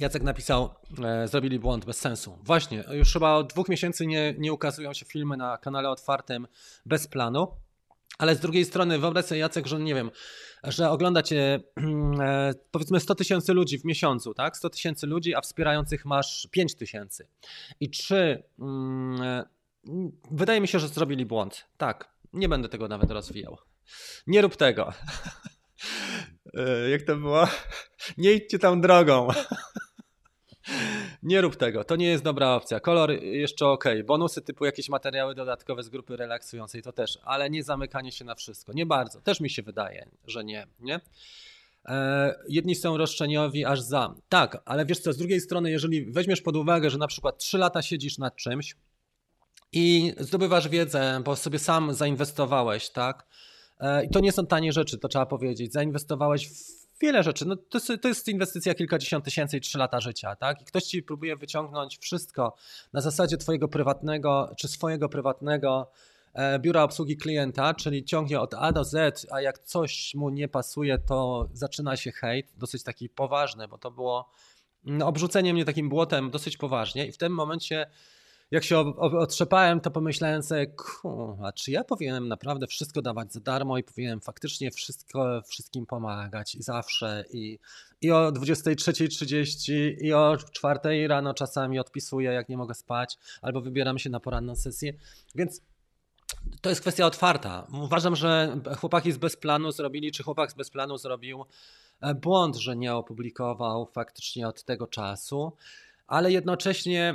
Jacek napisał, e, zrobili błąd bez sensu. Właśnie, już chyba od dwóch miesięcy nie, nie ukazują się filmy na kanale otwartym bez planu, Ale z drugiej strony wyobraź sobie Jacek, że nie wiem, że ogląda cię e, powiedzmy 100 tysięcy ludzi w miesiącu, tak? 100 tysięcy ludzi, a wspierających masz 5 tysięcy. I czy mm, e, wydaje mi się, że zrobili błąd. Tak, nie będę tego nawet rozwijał. Nie rób tego. E, jak to było? Nie idźcie tam drogą. Nie rób tego, to nie jest dobra opcja. Kolor jeszcze ok, bonusy typu jakieś materiały dodatkowe z grupy relaksującej to też, ale nie zamykanie się na wszystko. Nie bardzo, też mi się wydaje, że nie. nie? E, jedni są roszczeniowi aż za. Tak, ale wiesz co, z drugiej strony, jeżeli weźmiesz pod uwagę, że na przykład 3 lata siedzisz nad czymś i zdobywasz wiedzę, bo sobie sam zainwestowałeś, tak? E, I to nie są tanie rzeczy, to trzeba powiedzieć. Zainwestowałeś w wiele rzeczy. No to, to jest inwestycja kilkadziesiąt tysięcy i trzy lata życia, tak? I ktoś ci próbuje wyciągnąć wszystko na zasadzie twojego prywatnego czy swojego prywatnego e, biura obsługi klienta, czyli ciągnie od A do Z, a jak coś mu nie pasuje, to zaczyna się hejt, dosyć taki poważny, bo to było no, obrzucenie mnie takim błotem dosyć poważnie i w tym momencie jak się otrzepałem, to pomyślałem sobie, a czy ja powinienem naprawdę wszystko dawać za darmo i powinienem faktycznie wszystko, wszystkim pomagać i zawsze i, i o 23.30 i o 4 rano czasami odpisuję, jak nie mogę spać, albo wybieram się na poranną sesję, więc to jest kwestia otwarta. Uważam, że chłopaki z Bezplanu zrobili, czy chłopak z Bezplanu zrobił e, błąd, że nie opublikował faktycznie od tego czasu, ale jednocześnie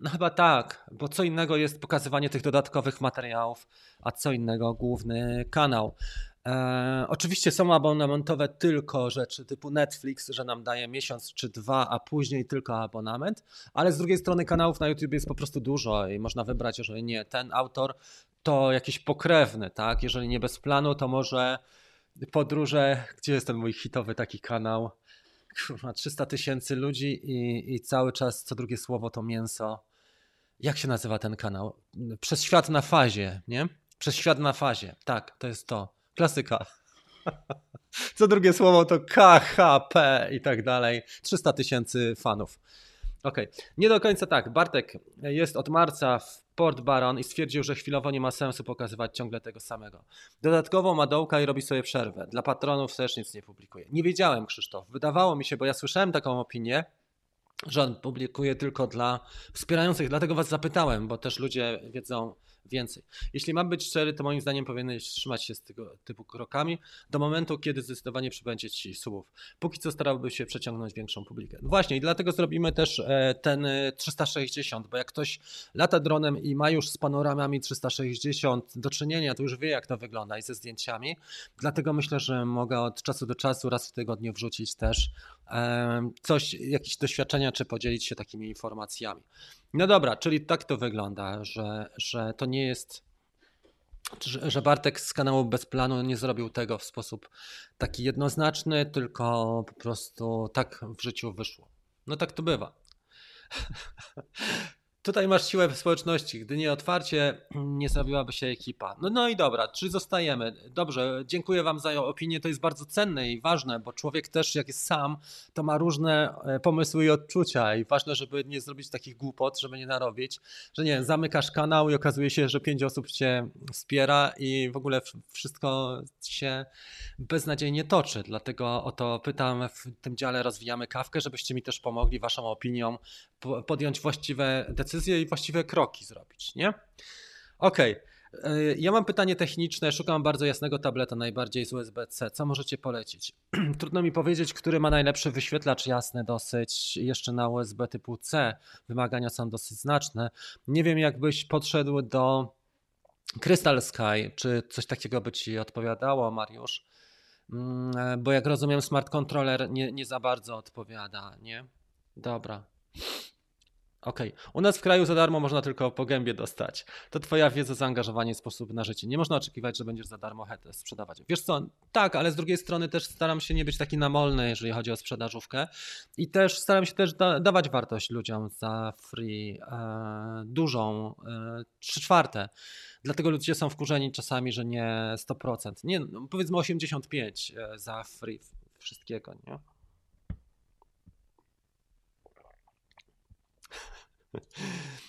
no chyba tak, bo co innego jest pokazywanie tych dodatkowych materiałów, a co innego główny kanał. E, oczywiście są abonamentowe tylko rzeczy typu Netflix, że nam daje miesiąc czy dwa, a później tylko abonament, ale z drugiej strony kanałów na YouTube jest po prostu dużo i można wybrać, jeżeli nie ten autor, to jakiś pokrewny, tak? Jeżeli nie bez planu, to może podróże, gdzie jest ten mój hitowy taki kanał? Kurwa, 300 tysięcy ludzi i, i cały czas co drugie słowo to mięso jak się nazywa ten kanał? Przez świat na fazie, nie? Przez świat na fazie. Tak, to jest to. Klasyka. Co drugie słowo to KHP i tak dalej. 300 tysięcy fanów. Okej, okay. nie do końca tak. Bartek jest od marca w Port Baron i stwierdził, że chwilowo nie ma sensu pokazywać ciągle tego samego. Dodatkowo ma dołka i robi sobie przerwę. Dla patronów też nic nie publikuje. Nie wiedziałem, Krzysztof. Wydawało mi się, bo ja słyszałem taką opinię, że on publikuje tylko dla wspierających. Dlatego Was zapytałem, bo też ludzie wiedzą, więcej. Jeśli mam być szczery, to moim zdaniem powinieneś trzymać się z tego typu krokami do momentu, kiedy zdecydowanie przybędzie Ci słów. Póki co starałby się przeciągnąć większą publikę. No właśnie i dlatego zrobimy też e, ten 360, bo jak ktoś lata dronem i ma już z panoramami 360 do czynienia, to już wie jak to wygląda i ze zdjęciami. Dlatego myślę, że mogę od czasu do czasu raz w tygodniu wrzucić też e, coś, jakieś doświadczenia, czy podzielić się takimi informacjami. No dobra, czyli tak to wygląda, że, że to nie jest, że Bartek z kanału Bez Planu nie zrobił tego w sposób taki jednoznaczny, tylko po prostu tak w życiu wyszło. No tak to bywa. Tutaj masz siłę społeczności. Gdy nie otwarcie, nie zrobiłaby się ekipa. No, no i dobra, czy zostajemy? Dobrze, dziękuję Wam za opinię. To jest bardzo cenne i ważne, bo człowiek też, jak jest sam, to ma różne e, pomysły i odczucia. I ważne, żeby nie zrobić takich głupot, żeby nie narobić, że nie zamykasz kanał i okazuje się, że pięć osób Cię wspiera i w ogóle wszystko się beznadziejnie toczy. Dlatego o to pytam w tym dziale Rozwijamy Kawkę, żebyście mi też pomogli Waszą opinią podjąć właściwe decyzje i właściwe kroki zrobić, nie? Okej. Okay. Ja mam pytanie techniczne, szukam bardzo jasnego tableta, najbardziej z USB-C. Co możecie polecić? Trudno mi powiedzieć, który ma najlepszy wyświetlacz jasny dosyć, jeszcze na USB typu C. Wymagania są dosyć znaczne. Nie wiem, jakbyś podszedł do Crystal Sky, czy coś takiego by ci odpowiadało, Mariusz? Mm, bo jak rozumiem, smart controller nie, nie za bardzo odpowiada, nie? Dobra. Okej. Okay. U nas w kraju za darmo można tylko po gębie dostać. To twoja wiedza, zaangażowanie, sposób na życie. Nie można oczekiwać, że będziesz za darmo hetę sprzedawać. Wiesz co, tak, ale z drugiej strony też staram się nie być taki namolny, jeżeli chodzi o sprzedażówkę i też staram się też da dawać wartość ludziom za free e, dużą, e, trzy czwarte. Dlatego ludzie są wkurzeni czasami, że nie 100%. Nie, no, powiedzmy 85% e, za free wszystkiego, nie?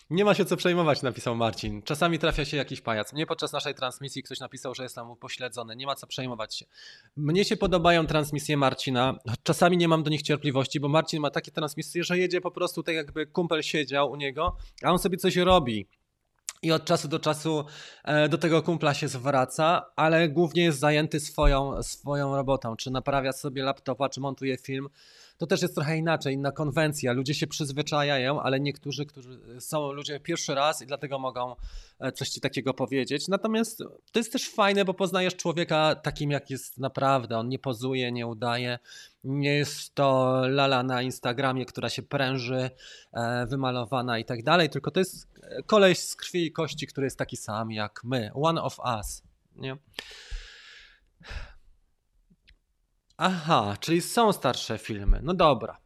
Nie ma się co przejmować, napisał Marcin. Czasami trafia się jakiś pajac. Mnie podczas naszej transmisji ktoś napisał, że jest tam upośledzony. Nie ma co przejmować się. Mnie się podobają transmisje Marcina. Czasami nie mam do nich cierpliwości, bo Marcin ma takie transmisje, że jedzie po prostu tak jakby kumpel siedział u niego, a on sobie coś robi. I od czasu do czasu e, do tego kumpla się zwraca, ale głównie jest zajęty swoją, swoją robotą. Czy naprawia sobie laptopa, czy montuje film to też jest trochę inaczej, inna konwencja. Ludzie się przyzwyczajają, ale niektórzy, którzy są ludzie pierwszy raz i dlatego mogą e, coś ci takiego powiedzieć. Natomiast to jest też fajne, bo poznajesz człowieka takim, jak jest naprawdę. On nie pozuje, nie udaje. Nie jest to lala na Instagramie, która się pręży, e, wymalowana i tak dalej, tylko to jest koleś z krwi i kości, który jest taki sam jak my. One of us. Nie? Aha, czyli są starsze filmy. No dobra.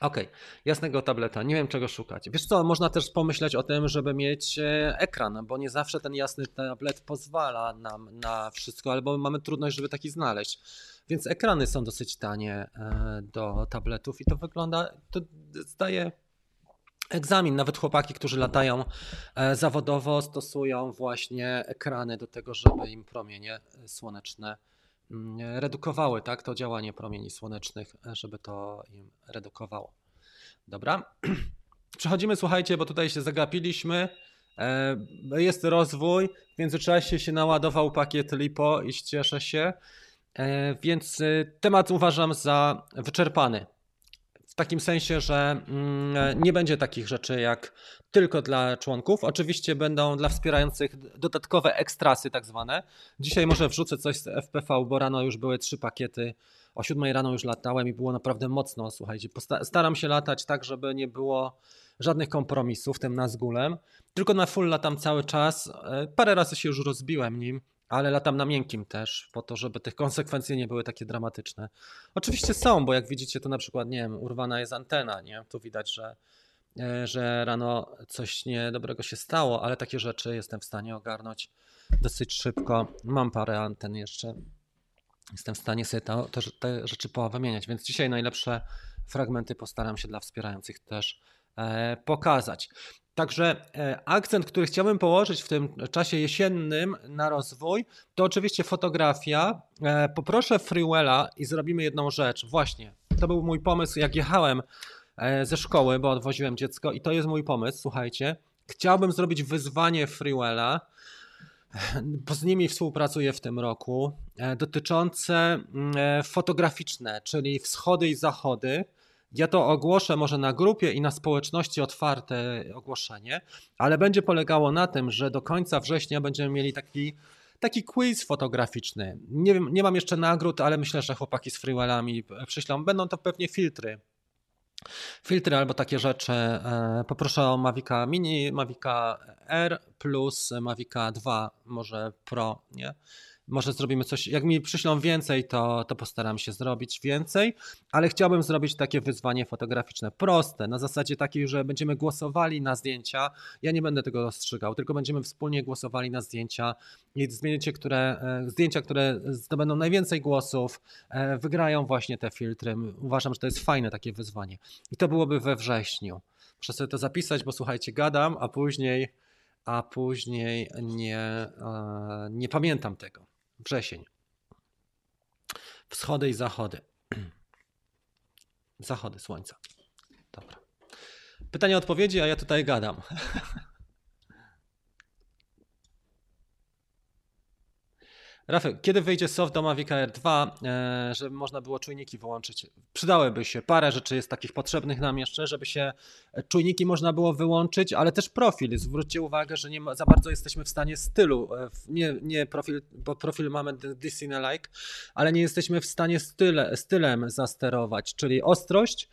Okej, okay. jasnego tableta, nie wiem czego szukać. Wiesz co, można też pomyśleć o tym, żeby mieć e, ekran, bo nie zawsze ten jasny tablet pozwala nam na wszystko, albo mamy trudność, żeby taki znaleźć. Więc ekrany są dosyć tanie e, do tabletów i to wygląda, to zdaje egzamin. Nawet chłopaki, którzy latają e, zawodowo, stosują właśnie ekrany do tego, żeby im promienie słoneczne redukowały tak, to działanie promieni słonecznych, żeby to im redukowało. Dobra. Przechodzimy, słuchajcie, bo tutaj się zagapiliśmy. E, jest rozwój, w międzyczasie się naładował pakiet LiPo i cieszę się. E, więc y, temat uważam za wyczerpany w takim sensie, że mm, nie będzie takich rzeczy jak tylko dla członków. Oczywiście będą dla wspierających dodatkowe ekstrasy, tak zwane. Dzisiaj może wrzucę coś z FPV, bo rano już były trzy pakiety. O siódmej rano już latałem i było naprawdę mocno. Słuchajcie, staram się latać tak, żeby nie było żadnych kompromisów tym Nazgulem. Tylko na full latam cały czas. E, parę razy się już rozbiłem nim ale latam na miękkim też, po to, żeby tych konsekwencji nie były takie dramatyczne. Oczywiście są, bo jak widzicie, to na przykład, nie wiem, urwana jest antena, nie? Tu widać, że, że rano coś niedobrego się stało, ale takie rzeczy jestem w stanie ogarnąć dosyć szybko. Mam parę anten jeszcze. Jestem w stanie sobie to, te, te rzeczy powymieniać, więc dzisiaj najlepsze fragmenty postaram się dla wspierających też e, pokazać. Także e, akcent, który chciałbym położyć w tym czasie jesiennym na rozwój, to oczywiście fotografia. E, poproszę Freewella i zrobimy jedną rzecz. Właśnie, to był mój pomysł, jak jechałem e, ze szkoły, bo odwoziłem dziecko i to jest mój pomysł, słuchajcie. Chciałbym zrobić wyzwanie Freewella, bo z nimi współpracuję w tym roku, dotyczące mm, fotograficzne, czyli wschody i zachody ja to ogłoszę może na grupie i na społeczności otwarte ogłoszenie, ale będzie polegało na tym, że do końca września będziemy mieli taki, taki quiz fotograficzny. Nie, wiem, nie mam jeszcze nagród, ale myślę, że chłopaki z freewellami przyślą. Będą to pewnie filtry. Filtry albo takie rzeczy. E, poproszę o Mavica Mini, Mavica R plus Mavica 2, może Pro, nie? Może zrobimy coś, jak mi przyślą więcej, to, to postaram się zrobić więcej, ale chciałbym zrobić takie wyzwanie fotograficzne, proste, na zasadzie takiej, że będziemy głosowali na zdjęcia, ja nie będę tego rozstrzygał, tylko będziemy wspólnie głosowali na zdjęcia i zdjęcie, które, e, zdjęcia, które zdobędą najwięcej głosów, e, wygrają właśnie te filtry. Uważam, że to jest fajne takie wyzwanie. I to byłoby we wrześniu. Muszę sobie to zapisać, bo słuchajcie, gadam, a później a później nie, e, nie pamiętam tego. Wrzesień. Wschody i zachody. Zachody słońca. Dobra. Pytanie, odpowiedzi, a ja tutaj gadam. Rafał, kiedy wyjdzie soft do Mavic Air 2, e, żeby można było czujniki wyłączyć? Przydałyby się. Parę rzeczy jest takich potrzebnych nam jeszcze, żeby się czujniki można było wyłączyć, ale też profil. Zwróćcie uwagę, że nie ma, za bardzo jesteśmy w stanie stylu, e, nie, nie profil, bo profil mamy Disney-like, ale nie jesteśmy w stanie style, stylem zasterować, czyli ostrość,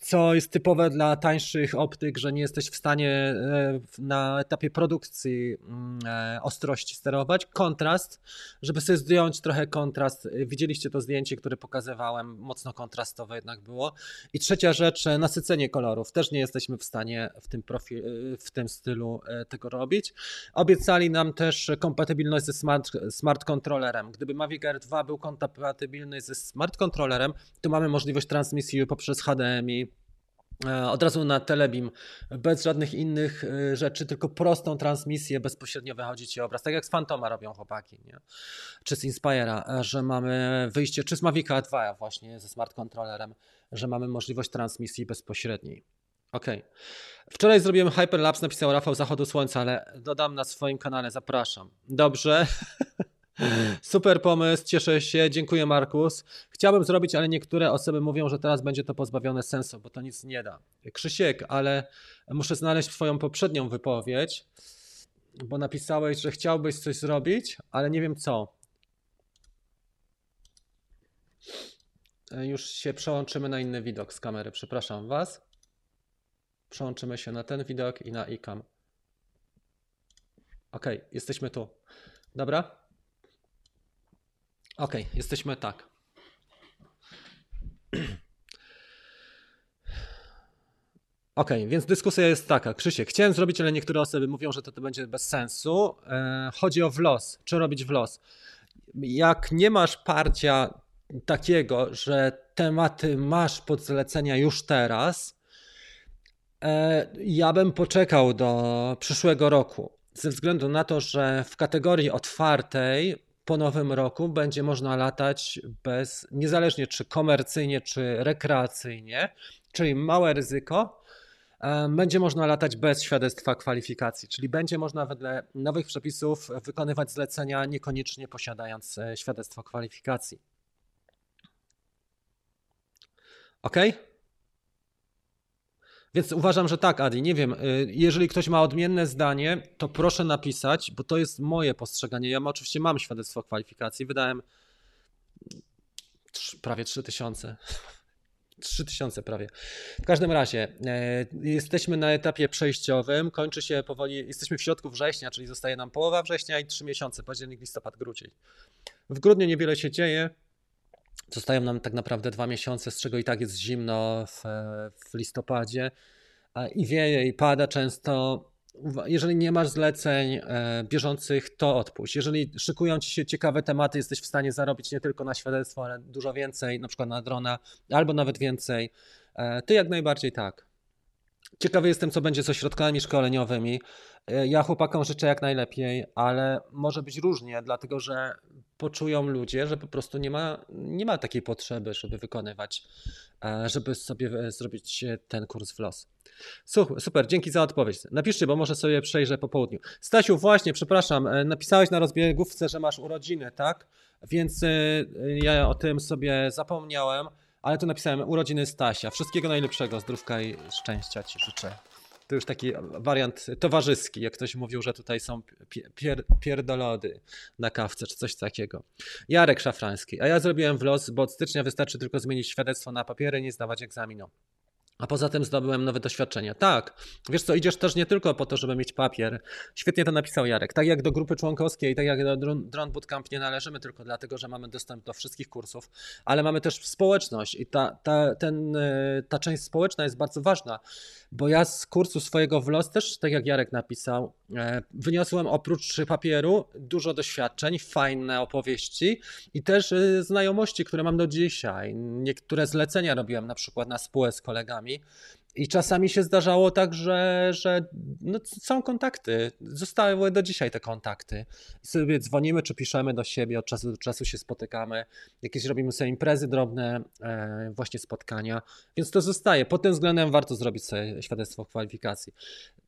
co jest typowe dla tańszych optyk, że nie jesteś w stanie e, na etapie produkcji mm, e, ostrości sterować. Kontrast, żeby sobie zdjąć trochę kontrast. Widzieliście to zdjęcie, które pokazywałem, mocno kontrastowe jednak było. I trzecia rzecz, nasycenie kolorów. Też nie jesteśmy w stanie w tym, profil, w tym stylu e, tego robić. Obiecali nam też kompatybilność ze smart, smart controllerem. Gdyby Mavic Air 2 był kompatybilny ze smart controllerem, to mamy możliwość transmisji poprzez HDMI E, od razu na Telebim, bez żadnych innych e, rzeczy, tylko prostą transmisję, bezpośrednio wychodzi ci obraz. Tak jak z Fantoma robią chłopaki, nie? czy z Inspire'a, e, że mamy wyjście, czy z Mavica 2 właśnie ze smart controllerem, że mamy możliwość transmisji bezpośredniej. Ok. Wczoraj zrobiłem hyperlapse, napisał Rafał Zachodu Słońca, ale dodam na swoim kanale, zapraszam. Dobrze. Super pomysł, cieszę się, dziękuję Markus. Chciałbym zrobić, ale niektóre osoby mówią, że teraz będzie to pozbawione sensu, bo to nic nie da. Krzysiek, ale muszę znaleźć Twoją poprzednią wypowiedź, bo napisałeś, że chciałbyś coś zrobić, ale nie wiem co. Już się przełączymy na inny widok z kamery, przepraszam Was. Przełączymy się na ten widok i na iCam. Ok, jesteśmy tu. Dobra? Ok, jesteśmy tak. Ok, więc dyskusja jest taka. Krzysiek, chciałem zrobić, ale niektóre osoby mówią, że to, to będzie bez sensu. E, chodzi o wlos. Czy robić wlos? Jak nie masz parcia takiego, że tematy masz pod zlecenia już teraz, e, ja bym poczekał do przyszłego roku. Ze względu na to, że w kategorii otwartej po nowym roku będzie można latać bez, niezależnie czy komercyjnie, czy rekreacyjnie, czyli małe ryzyko, będzie można latać bez świadectwa kwalifikacji, czyli będzie można wedle nowych przepisów wykonywać zlecenia niekoniecznie posiadając e, świadectwo kwalifikacji. OK? Więc uważam, że tak, Adi. Nie wiem, y, jeżeli ktoś ma odmienne zdanie, to proszę napisać, bo to jest moje postrzeganie. Ja oczywiście mam świadectwo kwalifikacji. Wydałem prawie 3000. 3000 prawie. W każdym razie, e, jesteśmy na etapie przejściowym, kończy się powoli, jesteśmy w środku września, czyli zostaje nam połowa września i 3 miesiące, październik, listopad, grudzień. W grudniu niewiele się dzieje, Zostają nam tak naprawdę dwa miesiące, z czego i tak jest zimno w, w listopadzie i wieje i pada często. Jeżeli nie masz zleceń e, bieżących, to odpuść. Jeżeli szykują ci się ciekawe tematy, jesteś w stanie zarobić nie tylko na świadectwo, ale dużo więcej, na przykład na drona, albo nawet więcej, e, to jak najbardziej tak. Ciekawy jestem, co będzie z ośrodkami szkoleniowymi. E, ja chłopakom życzę jak najlepiej, ale może być różnie, dlatego że poczują ludzie, że po prostu nie ma, nie ma takiej potrzeby, żeby wykonywać, e, żeby sobie e, zrobić ten kurs w los. Super, dzięki za odpowiedź. Napiszcie, bo może sobie przejrzę po południu. Stasiu, właśnie, przepraszam, napisałeś na rozbiegówce, że masz urodziny, tak? Więc ja o tym sobie zapomniałem ale tu napisałem urodziny Stasia. Wszystkiego najlepszego, zdrówka i szczęścia Ci życzę. To już taki wariant towarzyski, jak ktoś mówił, że tutaj są pier pierdolody na kawce czy coś takiego. Jarek Szafrański. A ja zrobiłem wlos, bo od stycznia wystarczy tylko zmienić świadectwo na papiery, nie zdawać egzaminu. A poza tym zdobyłem nowe doświadczenia. Tak, wiesz co, idziesz też nie tylko po to, żeby mieć papier. Świetnie to napisał Jarek. Tak jak do grupy członkowskiej, tak jak do Drone Bootcamp nie należymy tylko dlatego, że mamy dostęp do wszystkich kursów, ale mamy też społeczność i ta, ta, ten, e, ta część społeczna jest bardzo ważna, bo ja z kursu swojego WLOS też, tak jak Jarek napisał, wyniosłem oprócz papieru dużo doświadczeń, fajne opowieści i też e, znajomości, które mam do dzisiaj. Niektóre zlecenia robiłem na przykład na spółę z kolegami i czasami się zdarzało tak, że, że no, są kontakty. Zostały do dzisiaj te kontakty. I sobie dzwonimy czy piszemy do siebie, od czasu do czasu się spotykamy. Jakieś robimy sobie imprezy drobne, e, właśnie spotkania. Więc to zostaje. Pod tym względem warto zrobić sobie świadectwo kwalifikacji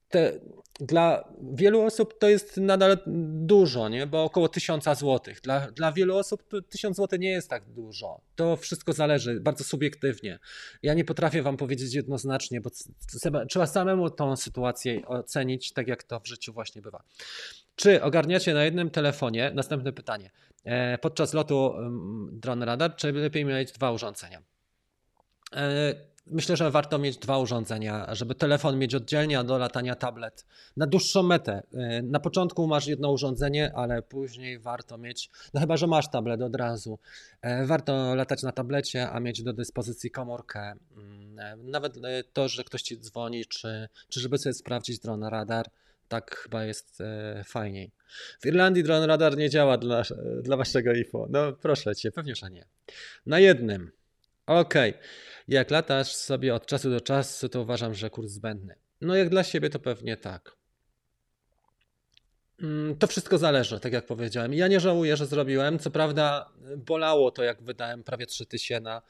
te, dla wielu osób to jest nadal dużo, nie? bo około 1000 zł. Dla, dla wielu osób 1000 zł nie jest tak dużo. To wszystko zależy bardzo subiektywnie. Ja nie potrafię Wam powiedzieć jednoznacznie, bo trzeba samemu tą sytuację ocenić, tak jak to w życiu właśnie bywa. Czy ogarniacie na jednym telefonie? Następne pytanie. E, podczas lotu drone radar, czy lepiej mieć dwa urządzenia? Myślę, że warto mieć dwa urządzenia, żeby telefon mieć oddzielnie, a do latania tablet. Na dłuższą metę. Y, na początku masz jedno urządzenie, ale później warto mieć, no chyba, że masz tablet od razu, y, warto latać na tablecie, a mieć do dyspozycji komórkę. Y, nawet to, że ktoś ci dzwoni, czy, czy żeby sobie sprawdzić dron radar, tak chyba jest fajniej. W Irlandii dron radar nie działa dla, dla waszego info. No proszę cię, pewnie, że nie. Na jednym. Okej. Okay. Jak latasz sobie od czasu do czasu, to uważam, że kurs zbędny. No jak dla siebie to pewnie tak. Mm, To wszystko zależy, tak jak powiedziałem. Ja nie żałuję, że zrobiłem. Co prawda bolało to, jak wydałem prawie 3000 na,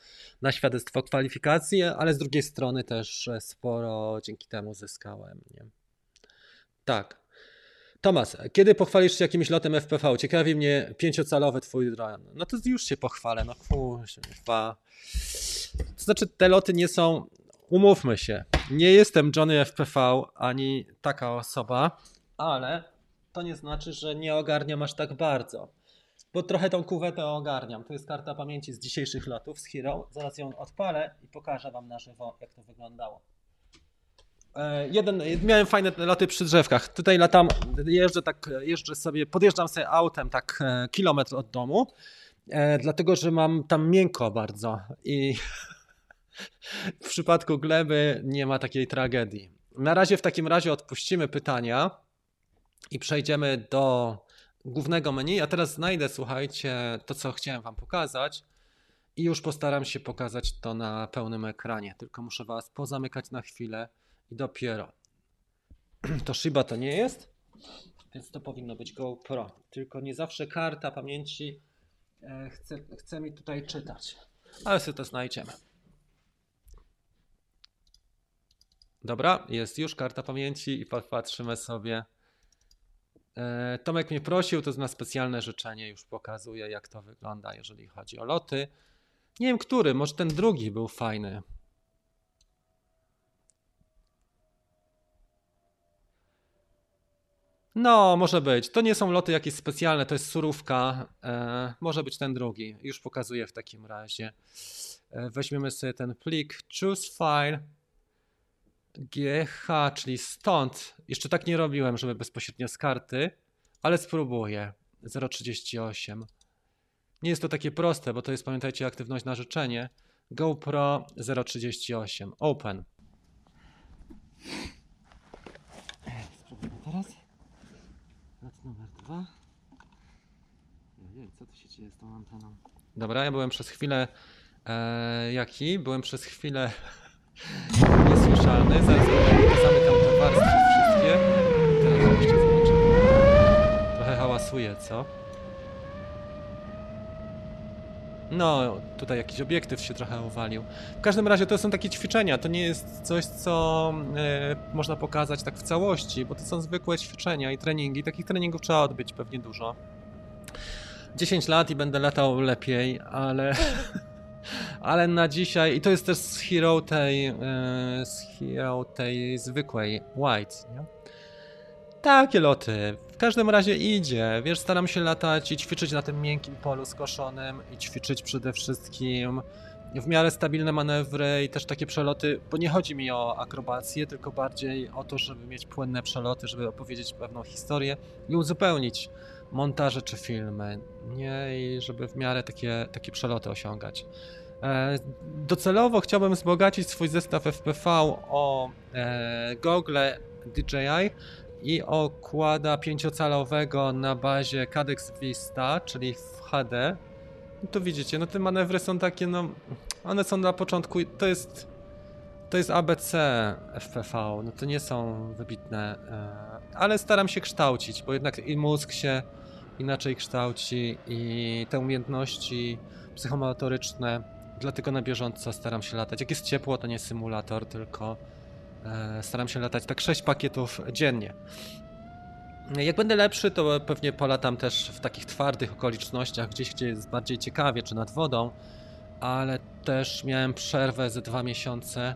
na świadectwo kwalifikacji, ale z drugiej strony też sporo dzięki temu zyskałem. Nie? Tak. Tomas, kiedy pochwalisz się jakimś lotem FPV? Ciekawi mnie pięciocalowy twój dron. No to już się pochwalę, no kurwa. To znaczy te loty nie są, umówmy się, nie jestem Johnny FPV ani taka osoba, ale to nie znaczy, że nie ogarniam aż tak bardzo. Bo trochę tą kuwetę ogarniam. To jest karta pamięci z dzisiejszych lotów z Hero. Zaraz ją odpalę i pokażę wam na żywo, jak to wyglądało. E, Jeden, miałem fajne loty przy drzewkach. Tutaj latam, jeżdżę tak, jeżdżę sobie, podjeżdżam sobie autem tak e, kilometr od domu, e, dlatego że mam tam miękko bardzo i w przypadku gleby nie ma takiej tragedii. Na razie w takim razie odpuścimy pytania i przejdziemy do głównego menu. A teraz znajdę, słuchajcie, to co chciałem wam pokazać i już postaram się pokazać to na pełnym ekranie. Tylko muszę was pozamykać na chwilę i dopiero. To Shiba to nie jest, więc to powinno być GoPro. Tylko nie zawsze karta pamięci e, chce, chce mi tutaj czytać. Ale sobie to znajdziemy. Dobra, jest już karta pamięci i patrzymy sobie. E, Tomek mnie prosił, to jest na specjalne życzenie, już pokazuję jak to wygląda, jeżeli chodzi o loty. Nie wiem który, może ten drugi był fajny. No, może być. To nie są loty jakieś specjalne, to jest surówka. E, może być ten drugi. Już pokazuję w takim razie. E, weźmiemy sobie ten plik. Choose file. GH, czyli stąd. Jeszcze tak nie robiłem, żeby bezpośrednio z karty, ale spróbuję. 038. Nie jest to takie proste, bo to jest, pamiętajcie, aktywność na życzenie. GoPro 038. Open. Spróbujmy teraz. Dwa. Ojej, co tu się dzieje z tą anteną? Dobra, ja byłem przez chwilę. E, jaki? Byłem przez chwilę niesłyszalny. Zaraz zamykam te warstwy wszystkie. Teraz jeszcze zobaczymy. Trochę hałasuje, co? No, tutaj jakiś obiektyw się trochę uwalił. W każdym razie to są takie ćwiczenia, to nie jest coś, co e, można pokazać tak w całości, bo to są zwykłe ćwiczenia i treningi. Takich treningów trzeba odbyć pewnie dużo. 10 lat i będę latał lepiej, ale, ale na dzisiaj, i to jest też z hero tej, e, z hero tej zwykłej white, nie? Takie loty. W każdym razie idzie. Wiesz, staram się latać i ćwiczyć na tym miękkim polu skoszonym i ćwiczyć przede wszystkim w miarę stabilne manewry i też takie przeloty, bo nie chodzi mi o akrobację, tylko bardziej o to, żeby mieć płynne przeloty, żeby opowiedzieć pewną historię i uzupełnić montaże czy filmy, nie? I żeby w miarę takie, takie przeloty osiągać. E, Docelowo chciałbym wzbogacić swój zestaw FPV o e, gogle DJI i okłada pięciocalowego na bazie Cadex Vista, czyli w HD. I tu widzicie, no te manewry są takie, no one są na początku, to jest to jest ABC FPV, no to nie są wybitne, e, ale staram się kształcić, bo jednak i mózg się inaczej kształci i te umiejętności psychomotoryczne, dlatego na bieżąco staram się latać. Jak jest ciepło, to nie symulator, tylko staram się latać tak 6 pakietów dziennie. Jak będę lepszy, to pewnie polatam też w takich twardych okolicznościach, gdzieś, gdzie jest bardziej ciekawie, czy nad wodą, ale też miałem przerwę ze dwa miesiące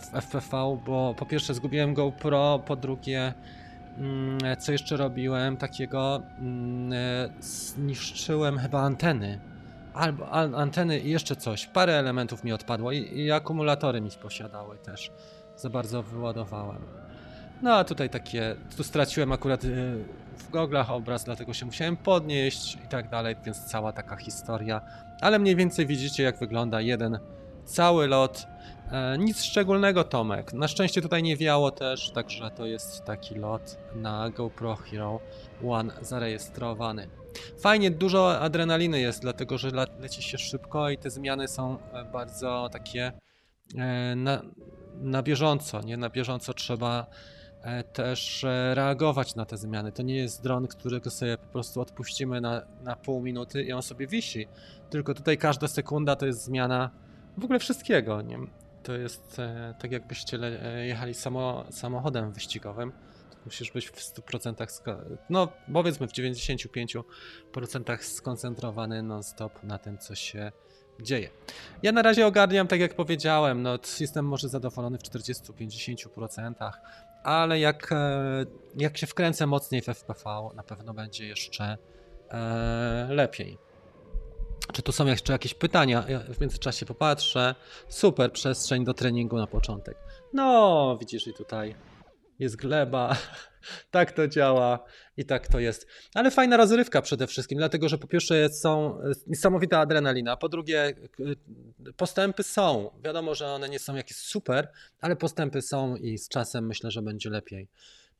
w FPV, bo po pierwsze zgubiłem GoPro, po drugie mm, co jeszcze robiłem takiego, mm, e, zniszczyłem chyba anteny, albo an- anteny i jeszcze coś, parę elementów mi odpadło i, i akumulatory mi posiadały też, za bardzo wyładowałem. No a tutaj takie, tu straciłem akurat y, w goglach obraz, dlatego się musiałem podnieść i tak dalej, więc cała taka historia. Ale mniej więcej widzicie jak wygląda jeden cały lot. E, nic szczególnego Tomek. Na szczęście tutaj nie wiało też, także to jest taki lot na GoPro Hero One zarejestrowany. Fajnie, dużo adrenaliny jest, dlatego że leci się szybko i te zmiany są e, bardzo takie e, na, na bieżąco, nie? Na bieżąco trzeba e, też e, reagować na te zmiany. To nie jest dron, którego sobie po prostu odpuścimy na, na pół minuty i on sobie wisi. Tylko tutaj każda sekunda to jest zmiana w ogóle wszystkiego. Nie? To jest e, tak jakbyście jechali samo, samochodem wyścigowym. Musisz być w 100% sko- no powiedzmy w 95% skoncentrowany non-stop na tym, co się dzieje. Ja na razie ogarniam, tak jak powiedziałem, no jestem może zadowolony w 40-50%, ale jak, e, jak się wkręcę mocniej w FPV, na pewno będzie jeszcze e, lepiej. Czy tu są jeszcze jakieś pytania? Ja w międzyczasie popatrzę. Super, przestrzeń do treningu na początek. No, widzisz i tutaj jest gleba, tak to działa i tak to jest. Ale fajna rozrywka przede wszystkim, dlatego że po pierwsze są niesamowita adrenalina, po drugie postępy są. Wiadomo, że one nie są jakieś super, ale postępy są i z czasem myślę, że będzie lepiej.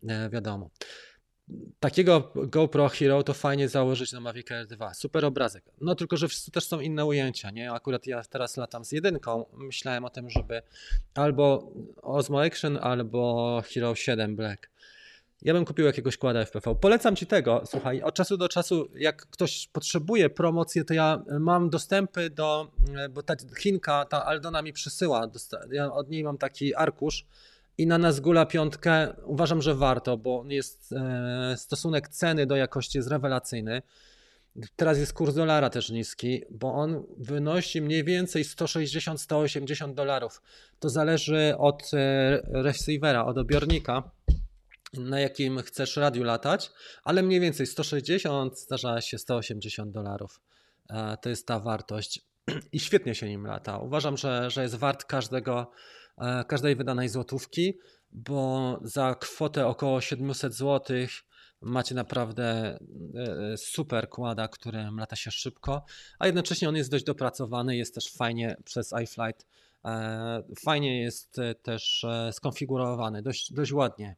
E, wiadomo. Takiego GoPro Hero to fajnie założyć na Mavic Air 2. Super obrazek. No tylko, że też są inne ujęcia, nie? Akurat ja teraz latam z jedynką. Myślałem o tym, żeby albo Osmo Action, albo Hero 7 Black. Ja bym kupił jakiegoś kłada FPV. Polecam ci tego, słuchaj, od czasu do czasu, jak ktoś potrzebuje promocji, to ja mam dostępy do, bo ta Chinka, ta Aldona mi przysyła, ja od niej mam taki arkusz, i na Nazgula piątkę uważam, że warto, bo jest e, stosunek ceny do jakości jest rewelacyjny. Teraz jest kurs dolara też niski, bo on wynosi mniej więcej 160-180 dolarów. To zależy od e, receivera, od odbiornika, na jakim chcesz radiu latać, ale mniej więcej 160, zdarza się 180 dolarów. E, to jest ta wartość i świetnie się nim lata. Uważam, że, że jest wart każdego E, każdej wydanej złotówki, bo za kwotę około 700 zł macie naprawdę e, e, super kłada, który lata się szybko, a jednocześnie on jest dość dopracowany, jest też fajnie przez iFlight, fajnie jest też skonfigurowany, dość, dość ładnie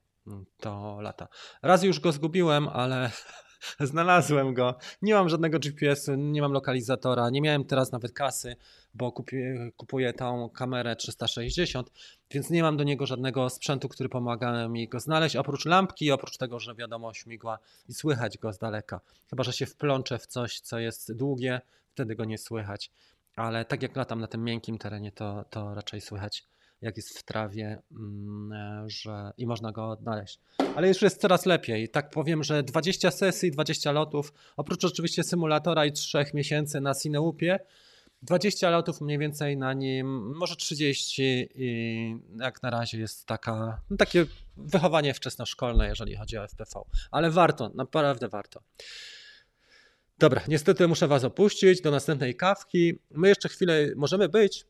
to lata. Raz już go zgubiłem, ale Znalazłem go. Nie mam żadnego GPS-u, nie mam lokalizatora, nie miałem teraz nawet kasy, bo kupuję, kupuję tą kamerę 360, więc nie mam do niego żadnego sprzętu, który pomaga mi go znaleźć, oprócz lampki, oprócz tego, że wiadomo śmigła i słychać go z daleka. Chyba, że się wplączę w coś, co jest długie, wtedy go nie słychać. Ale tak jak latam na tym miękkim terenie, to, to raczej słychać jak jest w trawie mm, e, że, i można go odnaleźć. Ale już jest coraz lepiej. Tak powiem, że 20 sesji, 20 lotów, oprócz oczywiście symulatora i 3 miesięcy na Cineupie, 20 lotów mniej więcej na nim, może 30 i jak na razie jest taka, no takie wychowanie wczesnoszkolne, jeżeli chodzi o FPV. Ale warto, naprawdę warto. Dobra, niestety muszę Was opuścić do następnej kawki. My jeszcze chwilę możemy być,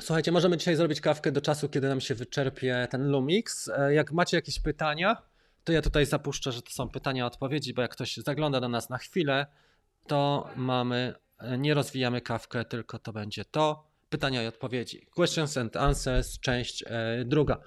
Słuchajcie, możemy dzisiaj zrobić kawkę do czasu, kiedy nam się wyczerpie ten Lumix. E, jak macie jakieś pytania, to ja tutaj zapuszczę, że to są pytania, odpowiedzi, bo jak ktoś zagląda do nas na chwilę, to mamy, e, nie rozwijamy kawkę, tylko to będzie to pytania i odpowiedzi. Questions and Answers, część e, druga.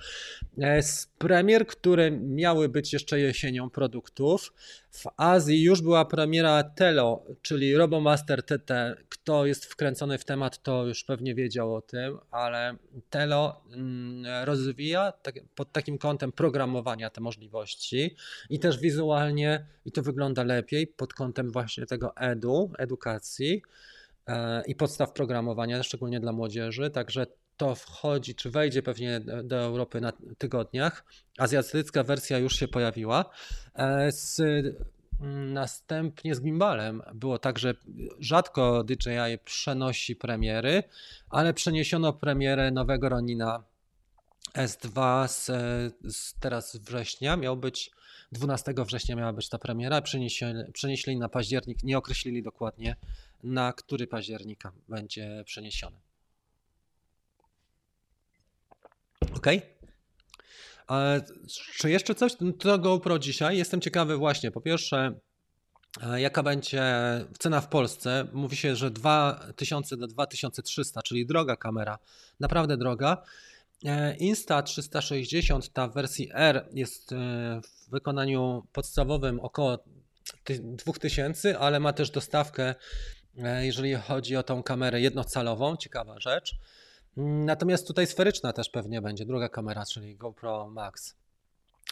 E, z premier, które miały być jeszcze jesienią produktów, w Azji już była premiera Telo, czyli RoboMaster TT. Kto jest wkręcony w temat, to już pewnie wiedział o tym, ale Telo mm, rozwija tak, pod takim kątem programowania te możliwości i też wizualnie, i to wygląda lepiej pod kątem właśnie tego edu, edukacji i podstaw programowania, szczególnie dla młodzieży. Także to wchodzi, czy wejdzie pewnie do Europy na tygodniach. Azjatycka wersja już się pojawiła. E, z, następnie z gimbalem było tak, że rzadko DJI przenosi premiery, ale przeniesiono premierę nowego Ronina S2 z, z teraz września. Miał być 12 września miała być ta premiera, przenieśli, przenieśli na październik, nie określili dokładnie na który października będzie przeniesiony. Ok? Czy jeszcze coś? To GoPro dzisiaj. Jestem ciekawy właśnie, po pierwsze, jaka będzie cena w Polsce. Mówi się, że 2000 do 2300, czyli droga kamera, naprawdę droga. E, Insta 360, ta w wersji R jest e, w wykonaniu podstawowym około 2000, ale ma też dostawkę E, jeżeli chodzi o tą kamerę jednocalową, ciekawa rzecz. Mm, Natomiast tutaj sferyczna też pewnie będzie, druga kamera, czyli GoPro Max.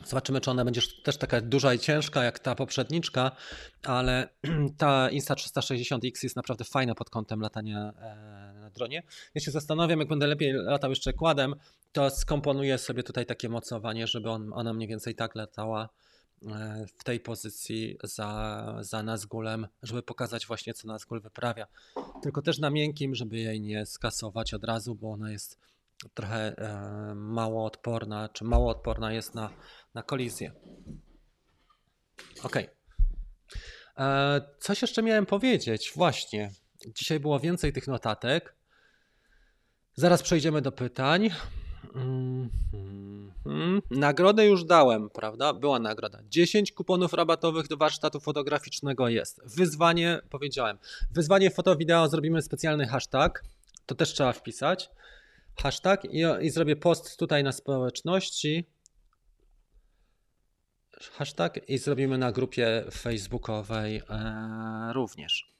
Zobaczymy, czy ona będzie też taka duża i ciężka jak ta poprzedniczka, ale ta Insta360X jest naprawdę fajna pod kątem latania e, na dronie. Ja się zastanawiam, jak będę lepiej latał jeszcze kładem, to skomponuję sobie tutaj takie mocowanie, żeby on, ona mniej więcej tak latała e, w tej pozycji za, za Nazgulem, żeby pokazać właśnie, co Nazgul wyprawia. Tylko też na miękkim, żeby jej nie skasować od razu, bo ona jest trochę e, mało odporna, czy mało odporna jest na, na kolizję. Ok. E, coś jeszcze miałem powiedzieć. Właśnie. Dzisiaj było więcej tych notatek. Zaraz przejdziemy do pytań. Mm. Nagrodę już dałem, prawda? Była nagroda. 10 kuponów rabatowych do warsztatu fotograficznego jest. Wyzwanie, powiedziałem. Wyzwanie foto-wideo zrobimy specjalny hashtag. To też trzeba wpisać. Hashtag i, i zrobię post tutaj na społeczności. Hashtag i zrobimy na grupie facebookowej e, również.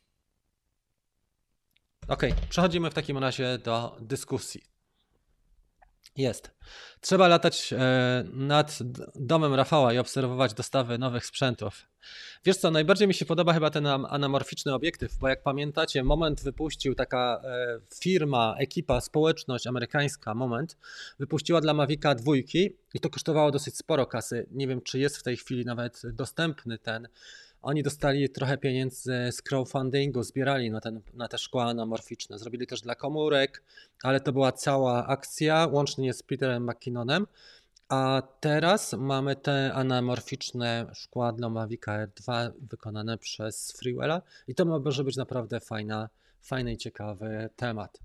Ok, przechodzimy w takim razie do dyskusji. Jest. Trzeba latać e, nad domem Rafała i obserwować dostawy nowych sprzętów. Wiesz co, najbardziej mi się podoba chyba ten am- anamorficzny obiektyw, bo jak pamiętacie, Moment wypuścił taka e, firma, ekipa, społeczność amerykańska, Moment, wypuściła dla Mavica dwójki i to kosztowało dosyć sporo kasy. Nie wiem, czy jest w tej chwili nawet dostępny ten. Oni dostali trochę pieniędzy z crowdfundingu, zbierali na, ten, na te szkła anamorficzne. Zrobili też dla komórek, ale to była cała akcja, łącznie z Peterem McKinnonem. A teraz mamy te anamorficzne szkła dla Mavica R2 wykonane przez Freewella i to może być naprawdę fajna, fajny i ciekawy temat.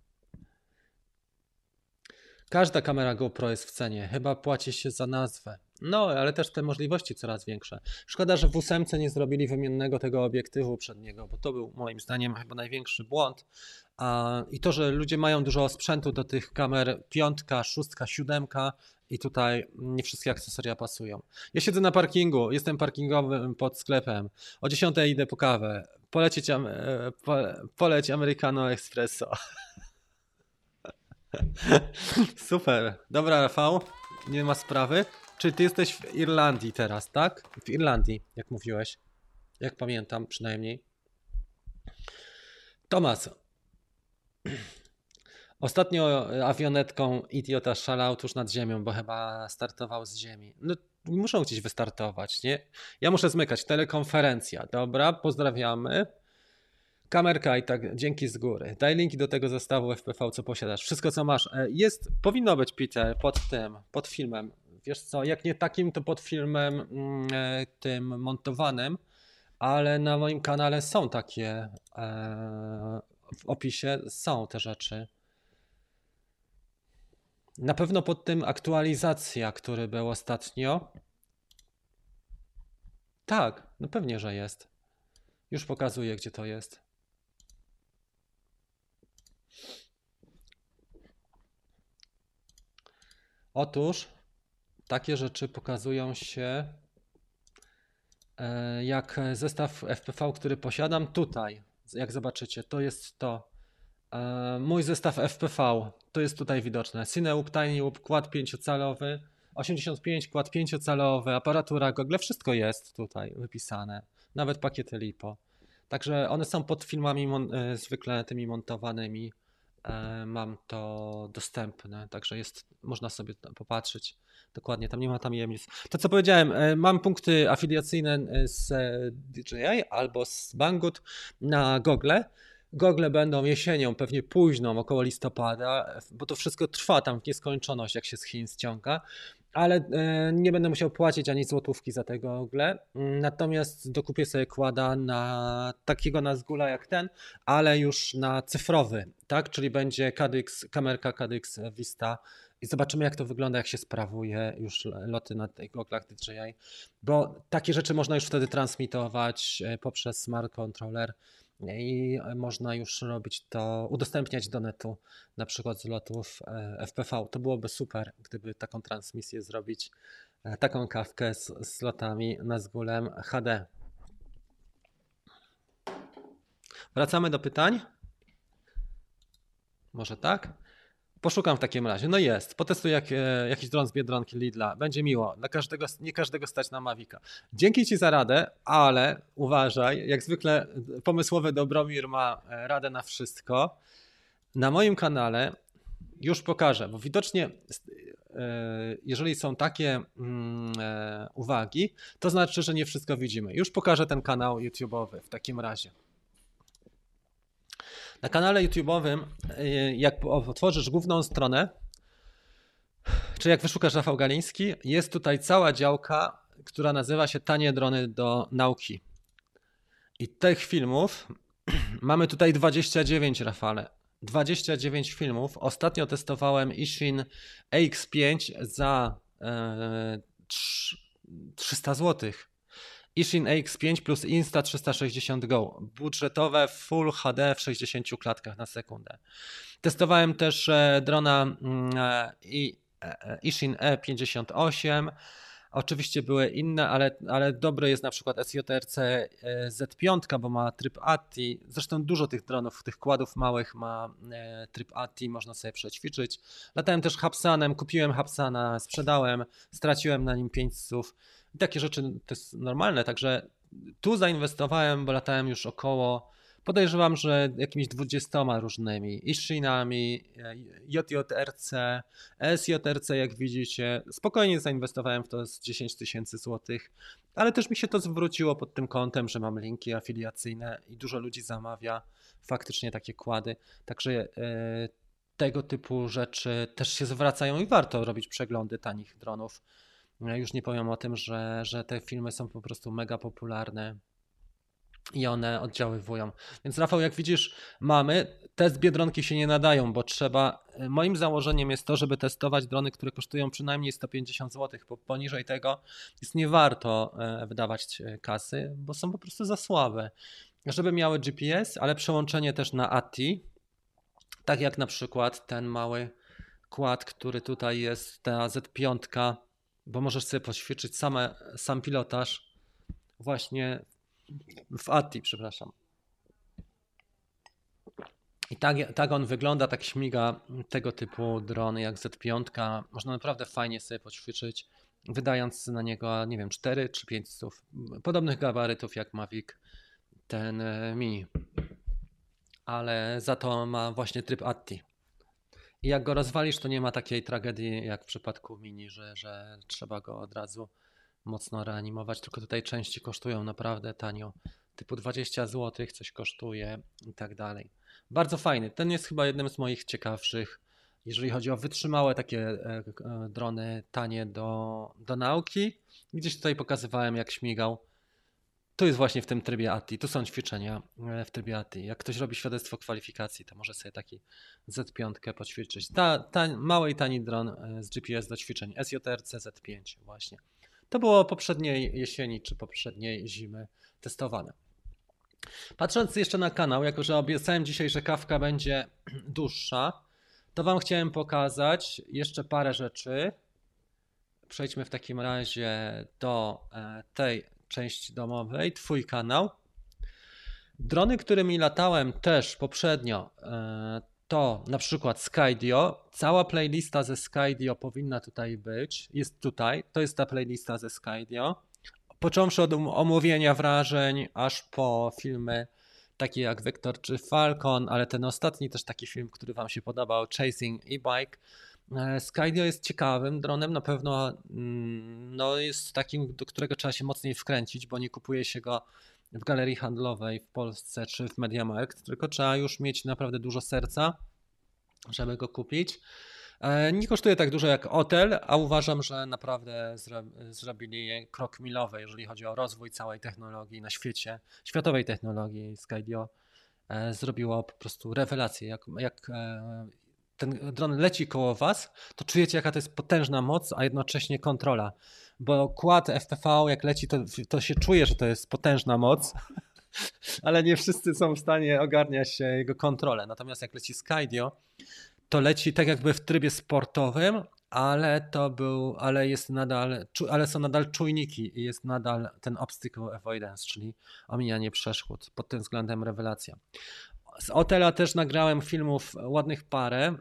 Każda kamera GoPro jest w cenie, chyba płaci się za nazwę. No, ale też te możliwości coraz większe. Szkoda, że w ósemce nie zrobili wymiennego tego obiektywu przedniego, bo to był moim zdaniem chyba największy błąd. I to, że ludzie mają dużo sprzętu do tych kamer piątka, szóstka, siódemka i tutaj nie wszystkie akcesoria pasują. Ja siedzę na parkingu, jestem parkingowym pod sklepem. O 10 idę po kawę. Polecieć, e, pole, poleć Americano Espresso. Super. Dobra, Rafał, nie ma sprawy. Czy ty jesteś w Irlandii teraz, tak? W Irlandii, jak mówiłeś. Jak pamiętam przynajmniej. Tomas. Ostatnio awionetką idiota szalał tuż nad ziemią, bo chyba startował z ziemi. No, muszą gdzieś wystartować, nie? Ja muszę zmykać. Telekonferencja. Dobra, pozdrawiamy. Kamerka i tak, dzięki z góry. Daj linki do tego zestawu FPV, co posiadasz. Wszystko, co masz. E, Jest, powinno być, Peter, pod tym, pod filmem. Wiesz co, jak nie takim, to pod filmem mm, e, tym montowanym, ale na moim kanale są takie, e, w opisie są te rzeczy. Na pewno pod tym aktualizacja, który był ostatnio. Tak, no pewnie, że jest. Już pokazuję, gdzie to jest. Otóż takie rzeczy pokazują się e, jak zestaw FPV, który posiadam tutaj. Jak zobaczycie, to jest to. E, Mój zestaw FPV, to jest tutaj widoczne. Cinewoop, Tinywoop, quad 5-calowy, 85, quad 5-calowy, aparatura Google, wszystko jest tutaj wypisane. Nawet pakiety LiPo. Także one są pod filmami e, zwykle tymi montowanymi. E, Mam to dostępne, także jest, można sobie popatrzeć. Dokładnie, tam nie ma tajemnic. To co powiedziałem, e, mam punkty afiliacyjne e, z DJI albo z Banggood na Google. Google będą jesienią, pewnie późną, około listopada, bo to wszystko trwa tam w nieskończoność, jak się z Chin ściąga, ale e, nie będę musiał płacić ani złotówki za te gogle. Natomiast dokupię sobie kłada na takiego Nazgula jak ten, ale już na cyfrowy, tak? Czyli będzie Cadix, kamerka Cadix Vista i zobaczymy jak to wygląda, jak się sprawuje już loty na tych goglach DJI, bo takie rzeczy można już wtedy transmitować e, poprzez smart controller i można już robić to, udostępniać do netu, na przykład z lotów e, FPV. To byłoby super, gdyby taką transmisję zrobić, e, taką kawkę z, z lotami Nazgulem HD. Wracamy do pytań. Może tak? Poszukam w takim razie. No jest. Potestuję jak, e, jakiś dron z Biedronki Lidla. Będzie miło. Dla każdego, nie każdego stać na Mavica. Dzięki Ci za radę, ale uważaj, jak zwykle pomysłowy Dobromir ma e, radę na wszystko. Na moim kanale już pokażę, bo widocznie e, jeżeli są takie mm, e, uwagi, to znaczy, że nie wszystko widzimy. Już pokażę ten kanał YouTube'owy w takim razie. Na kanale YouTube'owym, y, jak otworzysz główną stronę, czy jak wyszukasz Rafał Galiński, jest tutaj cała działka, która nazywa się Tanie drony do nauki. I tych filmów mamy tutaj 29, Rafale. 29 filmów. Ostatnio testowałem Ishin AX5 za e, 300 złotych. Ishin AX5 plus Insta360 Go. Budżetowe Full HD w 60 klatkach na sekundę. Testowałem też e, drona mm, e, e, Ishin E58. Oczywiście były inne, ale, ale dobre jest na przykład SJRC Z5, bo ma tryb ATI. Zresztą dużo tych dronów, tych kładów małych ma tryb ATI, można sobie przećwiczyć. Latałem też Hapsanem, kupiłem Hapsana, sprzedałem, straciłem na nim 5 słów. I takie rzeczy to jest normalne, także tu zainwestowałem, bo latałem już około, podejrzewam, że jakimiś 20 różnymi Ishinami, JJRC, SJRC, jak widzicie. Spokojnie zainwestowałem w to z 10 tysięcy złotych, ale też mi się to zwróciło pod tym kątem, że mam linki afiliacyjne i dużo ludzi zamawia faktycznie takie kłady. Także e, tego typu rzeczy też się zwracają i warto robić przeglądy tanich dronów już nie powiem o tym, że, że te filmy są po prostu mega popularne i one oddziaływują. Więc Rafał, jak widzisz, mamy, te z Biedronki się nie nadają, bo trzeba, moim założeniem jest to, żeby testować drony, które kosztują przynajmniej 150 zł, bo poniżej tego jest nie warto e, wydawać e, kasy, bo są po prostu za słabe. Żeby miały GPS, ale przełączenie też na ATI, tak jak na przykład ten mały kład, który tutaj jest, ta Z5 bo możesz sobie poćwiczyć same, sam pilotaż właśnie w ATI, przepraszam. I tak, tak on wygląda, tak śmiga tego typu drony jak Z5. Można naprawdę fajnie sobie poćwiczyć, wydając na niego, nie wiem, 4 czy 5 słów. Podobnych gabarytów jak Mavic ten e, Mini. Ale za to ma właśnie tryb ATI. I jak go rozwalisz, to nie ma takiej tragedii jak w przypadku mini, że, że trzeba go od razu mocno reanimować, tylko tutaj części kosztują naprawdę tanio, typu 20 zł coś kosztuje i tak dalej. Bardzo fajny. Ten jest chyba jednym z moich ciekawszych, jeżeli chodzi o wytrzymałe takie e, e, drony tanie do, do nauki. Gdzieś tutaj pokazywałem jak śmigał. Tu jest właśnie w tym trybie ATI. Tu są ćwiczenia e, w trybie ATI. Jak ktoś robi świadectwo kwalifikacji, to może sobie taki Z5 poćwiczyć. Ta, ta, mały i tani dron e, z GPS do ćwiczeń. SJRC Z5 właśnie. To było poprzedniej jesieni czy poprzedniej zimy testowane. Patrząc jeszcze na kanał, jako że obiecałem dzisiaj, że kawka będzie dłuższa, to Wam chciałem pokazać jeszcze parę rzeczy. Przejdźmy w takim razie do e, tej części domowej, Twój kanał. Drony, którymi latałem też poprzednio, e, to na przykład Skydio. Cała playlista ze Skydio powinna tutaj być. Jest tutaj. To jest ta playlista ze Skydio. Począwszy od omówienia wrażeń, aż po filmy takie jak Vector czy Falcon, ale ten ostatni też taki film, który Wam się podobał, Chasing e-bike. E, Skydio jest ciekawym dronem, na pewno mm, no, jest takim, do którego trzeba się mocniej wkręcić, bo nie kupuje się go w galerii handlowej w Polsce czy w Mediamarkt, tylko trzeba już mieć naprawdę dużo serca, żeby go kupić. E, nie kosztuje tak dużo jak hotel, a uważam, że naprawdę zrobili krok milowy, jeżeli chodzi o rozwój całej technologii na świecie, światowej technologii. Skydio e, zrobiło po prostu rewelację, jak, jak ten dron leci koło was, to czujecie, jaka to jest potężna moc, a jednocześnie kontrola. Bo kład FPV, jak leci, to, to się czuje, że to jest potężna moc, ale nie wszyscy są w stanie ogarniać jego kontrolę. Natomiast jak leci Skydio, to leci tak jakby w trybie sportowym, ale to był, ale jest nadal, ale są nadal czujniki i jest nadal ten obstacle avoidance, czyli omijanie przeszkód. Pod tym względem rewelacja. Z Otela też nagrałem filmów ładnych parę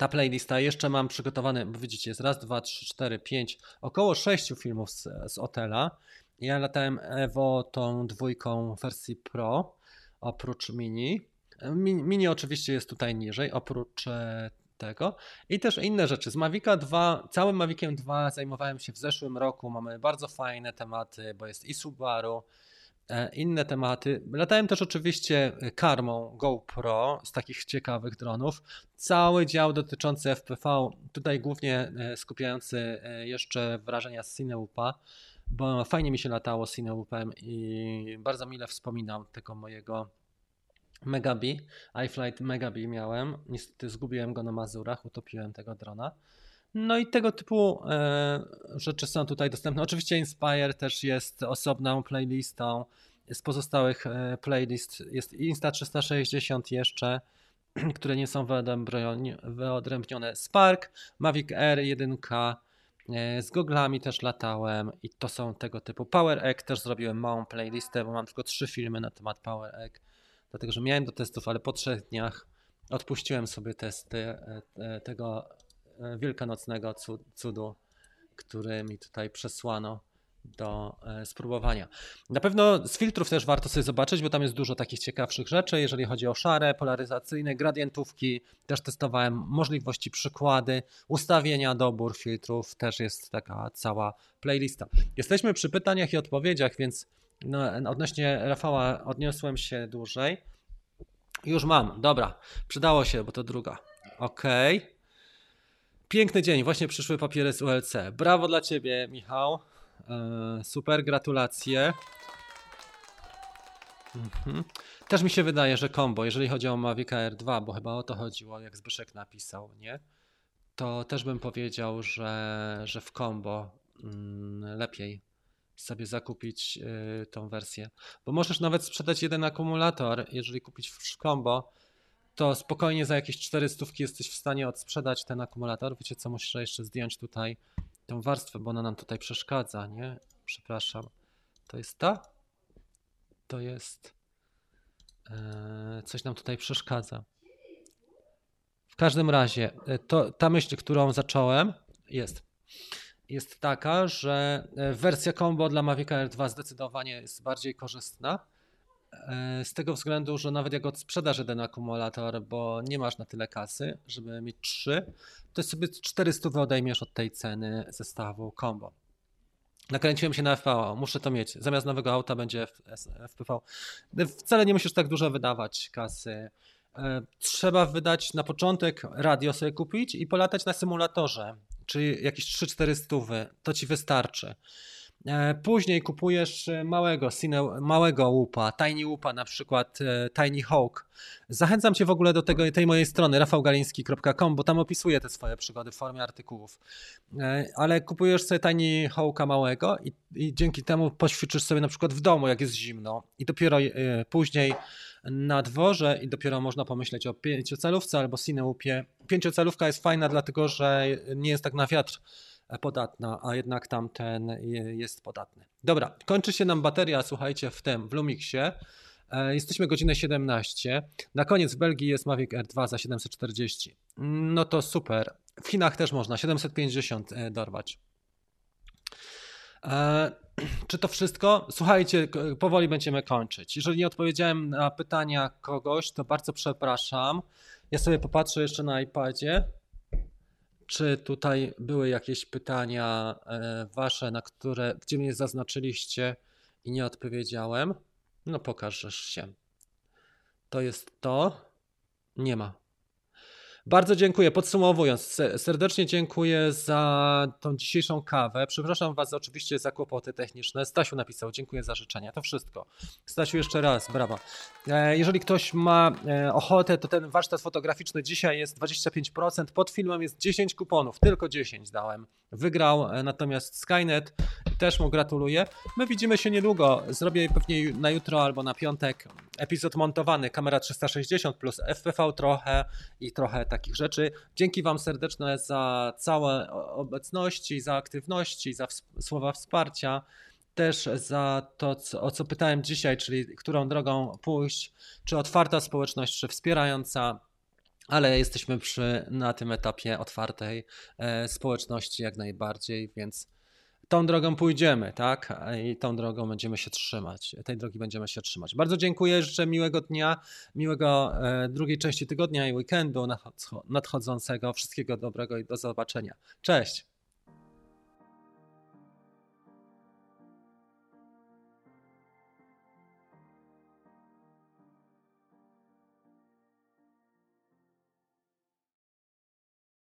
ta playlista. Jeszcze mam przygotowany, bo widzicie, jest raz, dwa, trzy, cztery, pięć, około sześciu filmów z, z Otela. Ja latałem Evo tą dwójką wersji Pro, oprócz Mini. Mini, mini oczywiście jest tutaj niżej, oprócz e, tego. I też inne rzeczy. Z Mavica 2, całym Maviciem 2 zajmowałem się w zeszłym roku. Mamy bardzo fajne tematy, bo jest i Subaru, inne tematy. Latałem też oczywiście karmą GoPro z takich ciekawych dronów. Cały dział dotyczący FPV, tutaj głównie e, skupiający jeszcze wrażenia z Cineupa bo fajnie mi się latało Cineupem i bardzo mile wspominam tego mojego Megabi, iFlight Megabi miałem. Niestety zgubiłem go na Mazurach, utopiłem tego drona. No i tego typu e, rzeczy są tutaj dostępne. Oczywiście Inspire też jest osobną playlistą. Z pozostałych e, playlist jest Insta360 jeszcze, które nie są wyodrębnione. Spark, Mavic Air 1, E, z goglami też latałem i to są tego typu. Power Egg też zrobiłem małą playlistę, bo mam tylko trzy filmy na temat Power Egg, dlatego że miałem do testów, ale po trzech dniach odpuściłem sobie testy tego wielkanocnego cudu, który mi tutaj przesłano do e, spróbowania. Na pewno z filtrów też warto sobie zobaczyć, bo tam jest dużo takich ciekawszych rzeczy, jeżeli chodzi o szare, polaryzacyjne, gradientówki, też testowałem możliwości, przykłady, ustawienia, dobór filtrów, też jest taka cała playlista. Jesteśmy przy pytaniach i odpowiedziach, więc no, odnośnie Rafała odniosłem się dłużej. Już mam, dobra, przydało się, bo to druga. Okej. Okay. Piękny dzień, właśnie przyszły papiery z ULC. Brawo dla Ciebie, Michał. E, super, gratulacje. Mhm. Też mi się wydaje, że combo, jeżeli chodzi o Mavic Air 2, bo chyba o to chodziło, jak Zbyszek napisał, nie? To też bym powiedział, że, że w combo mm, lepiej sobie zakupić y, tą wersję. Bo możesz nawet sprzedać jeden akumulator, jeżeli kupić w combo, to spokojnie za jakieś 400 jesteś w stanie odsprzedać ten akumulator. Wiecie co, muszę jeszcze zdjąć tutaj tą warstwę, bo ona nam tutaj przeszkadza, nie? Przepraszam. To jest ta? To jest. E, coś nam tutaj przeszkadza. W każdym razie, e, to, ta myśl, którą zacząłem, jest. Jest taka, że e, wersja combo dla Mavic Air 2 zdecydowanie jest bardziej korzystna z tego względu, że nawet jak odsprzedasz jeden akumulator, bo nie masz na tyle kasy, żeby mieć trzy, to sobie 400 odejmiesz od tej ceny zestawu combo. Nakręciłem się na FPV, muszę to mieć. Zamiast nowego auta będzie FPV. Wcale nie musisz tak dużo wydawać kasy. E, trzeba wydać na początek radio sobie kupić i polatać na symulatorze, czyli jakieś 3-4 stówy. To ci wystarczy. E, później kupujesz e, małego, małego łupa, tiny łupa, na przykład e, Tiny Hawk. Zachęcam Cię w ogóle do tego, tej mojej strony rafałgaliński.com, bo tam opisuję te swoje przygody w formie artykułów. Ale kupujesz sobie Tiny Hawka małego i, i dzięki temu poćwiczysz sobie na przykład w domu, jak jest zimno i dopiero później na dworze i dopiero można pomyśleć o pięciocalówce albo Cineupie. Pięciocalówka jest fajna dlatego, że nie jest tak na wiatr podatna, a jednak tamten jest podatny. Dobra, kończy się nam bateria, słuchajcie, w tym, w Lumixie. E, jesteśmy godzinę 17. Na koniec w Belgii jest Mavic R2 za 740. No to super. W Chinach też można 750 e, dorwać. E, czy to wszystko? Słuchajcie, powoli będziemy kończyć. Jeżeli nie odpowiedziałem na pytania kogoś, to bardzo przepraszam. Ja sobie popatrzę jeszcze na iPadzie. Czy tutaj były jakieś pytania e, wasze, na które, gdzie mnie zaznaczyliście i nie odpowiedziałem? No pokażesz się. To jest to. Nie ma. Bardzo dziękuję. Podsumowując, serdecznie dziękuję za tą dzisiejszą kawę. Przepraszam Was oczywiście za kłopoty techniczne. Stasiu napisał, dziękuję za życzenia. To wszystko. Stasiu, jeszcze raz, brawa. E, jeżeli ktoś ma e, ochotę, to ten warsztat fotograficzny dzisiaj jest 25%. Pod filmem jest 10 kuponów, tylko 10 dałem. Wygrał e, natomiast Skynet. Też mu gratuluję. My widzimy się niedługo. Zrobię pewnie na jutro albo na piątek epizod montowany. Kamera 360 plus FPV trochę i trochę takich rzeczy. Dzięki Wam serdeczne za całe obecności, za aktywności, za słowa wsparcia. Też za to, co, o co pytałem dzisiaj, czyli którą drogą pójść, czy otwarta społeczność, czy wspierająca ale jesteśmy przy, na tym etapie otwartej e, społeczności jak najbardziej, więc tą drogą pójdziemy, tak? I tą drogą będziemy się trzymać. Tej drogi będziemy się trzymać. Bardzo dziękuję, życzę miłego dnia, miłego e, drugiej części tygodnia i weekendu nadcho- nadchodzącego. Wszystkiego dobrego i do zobaczenia. Cześć!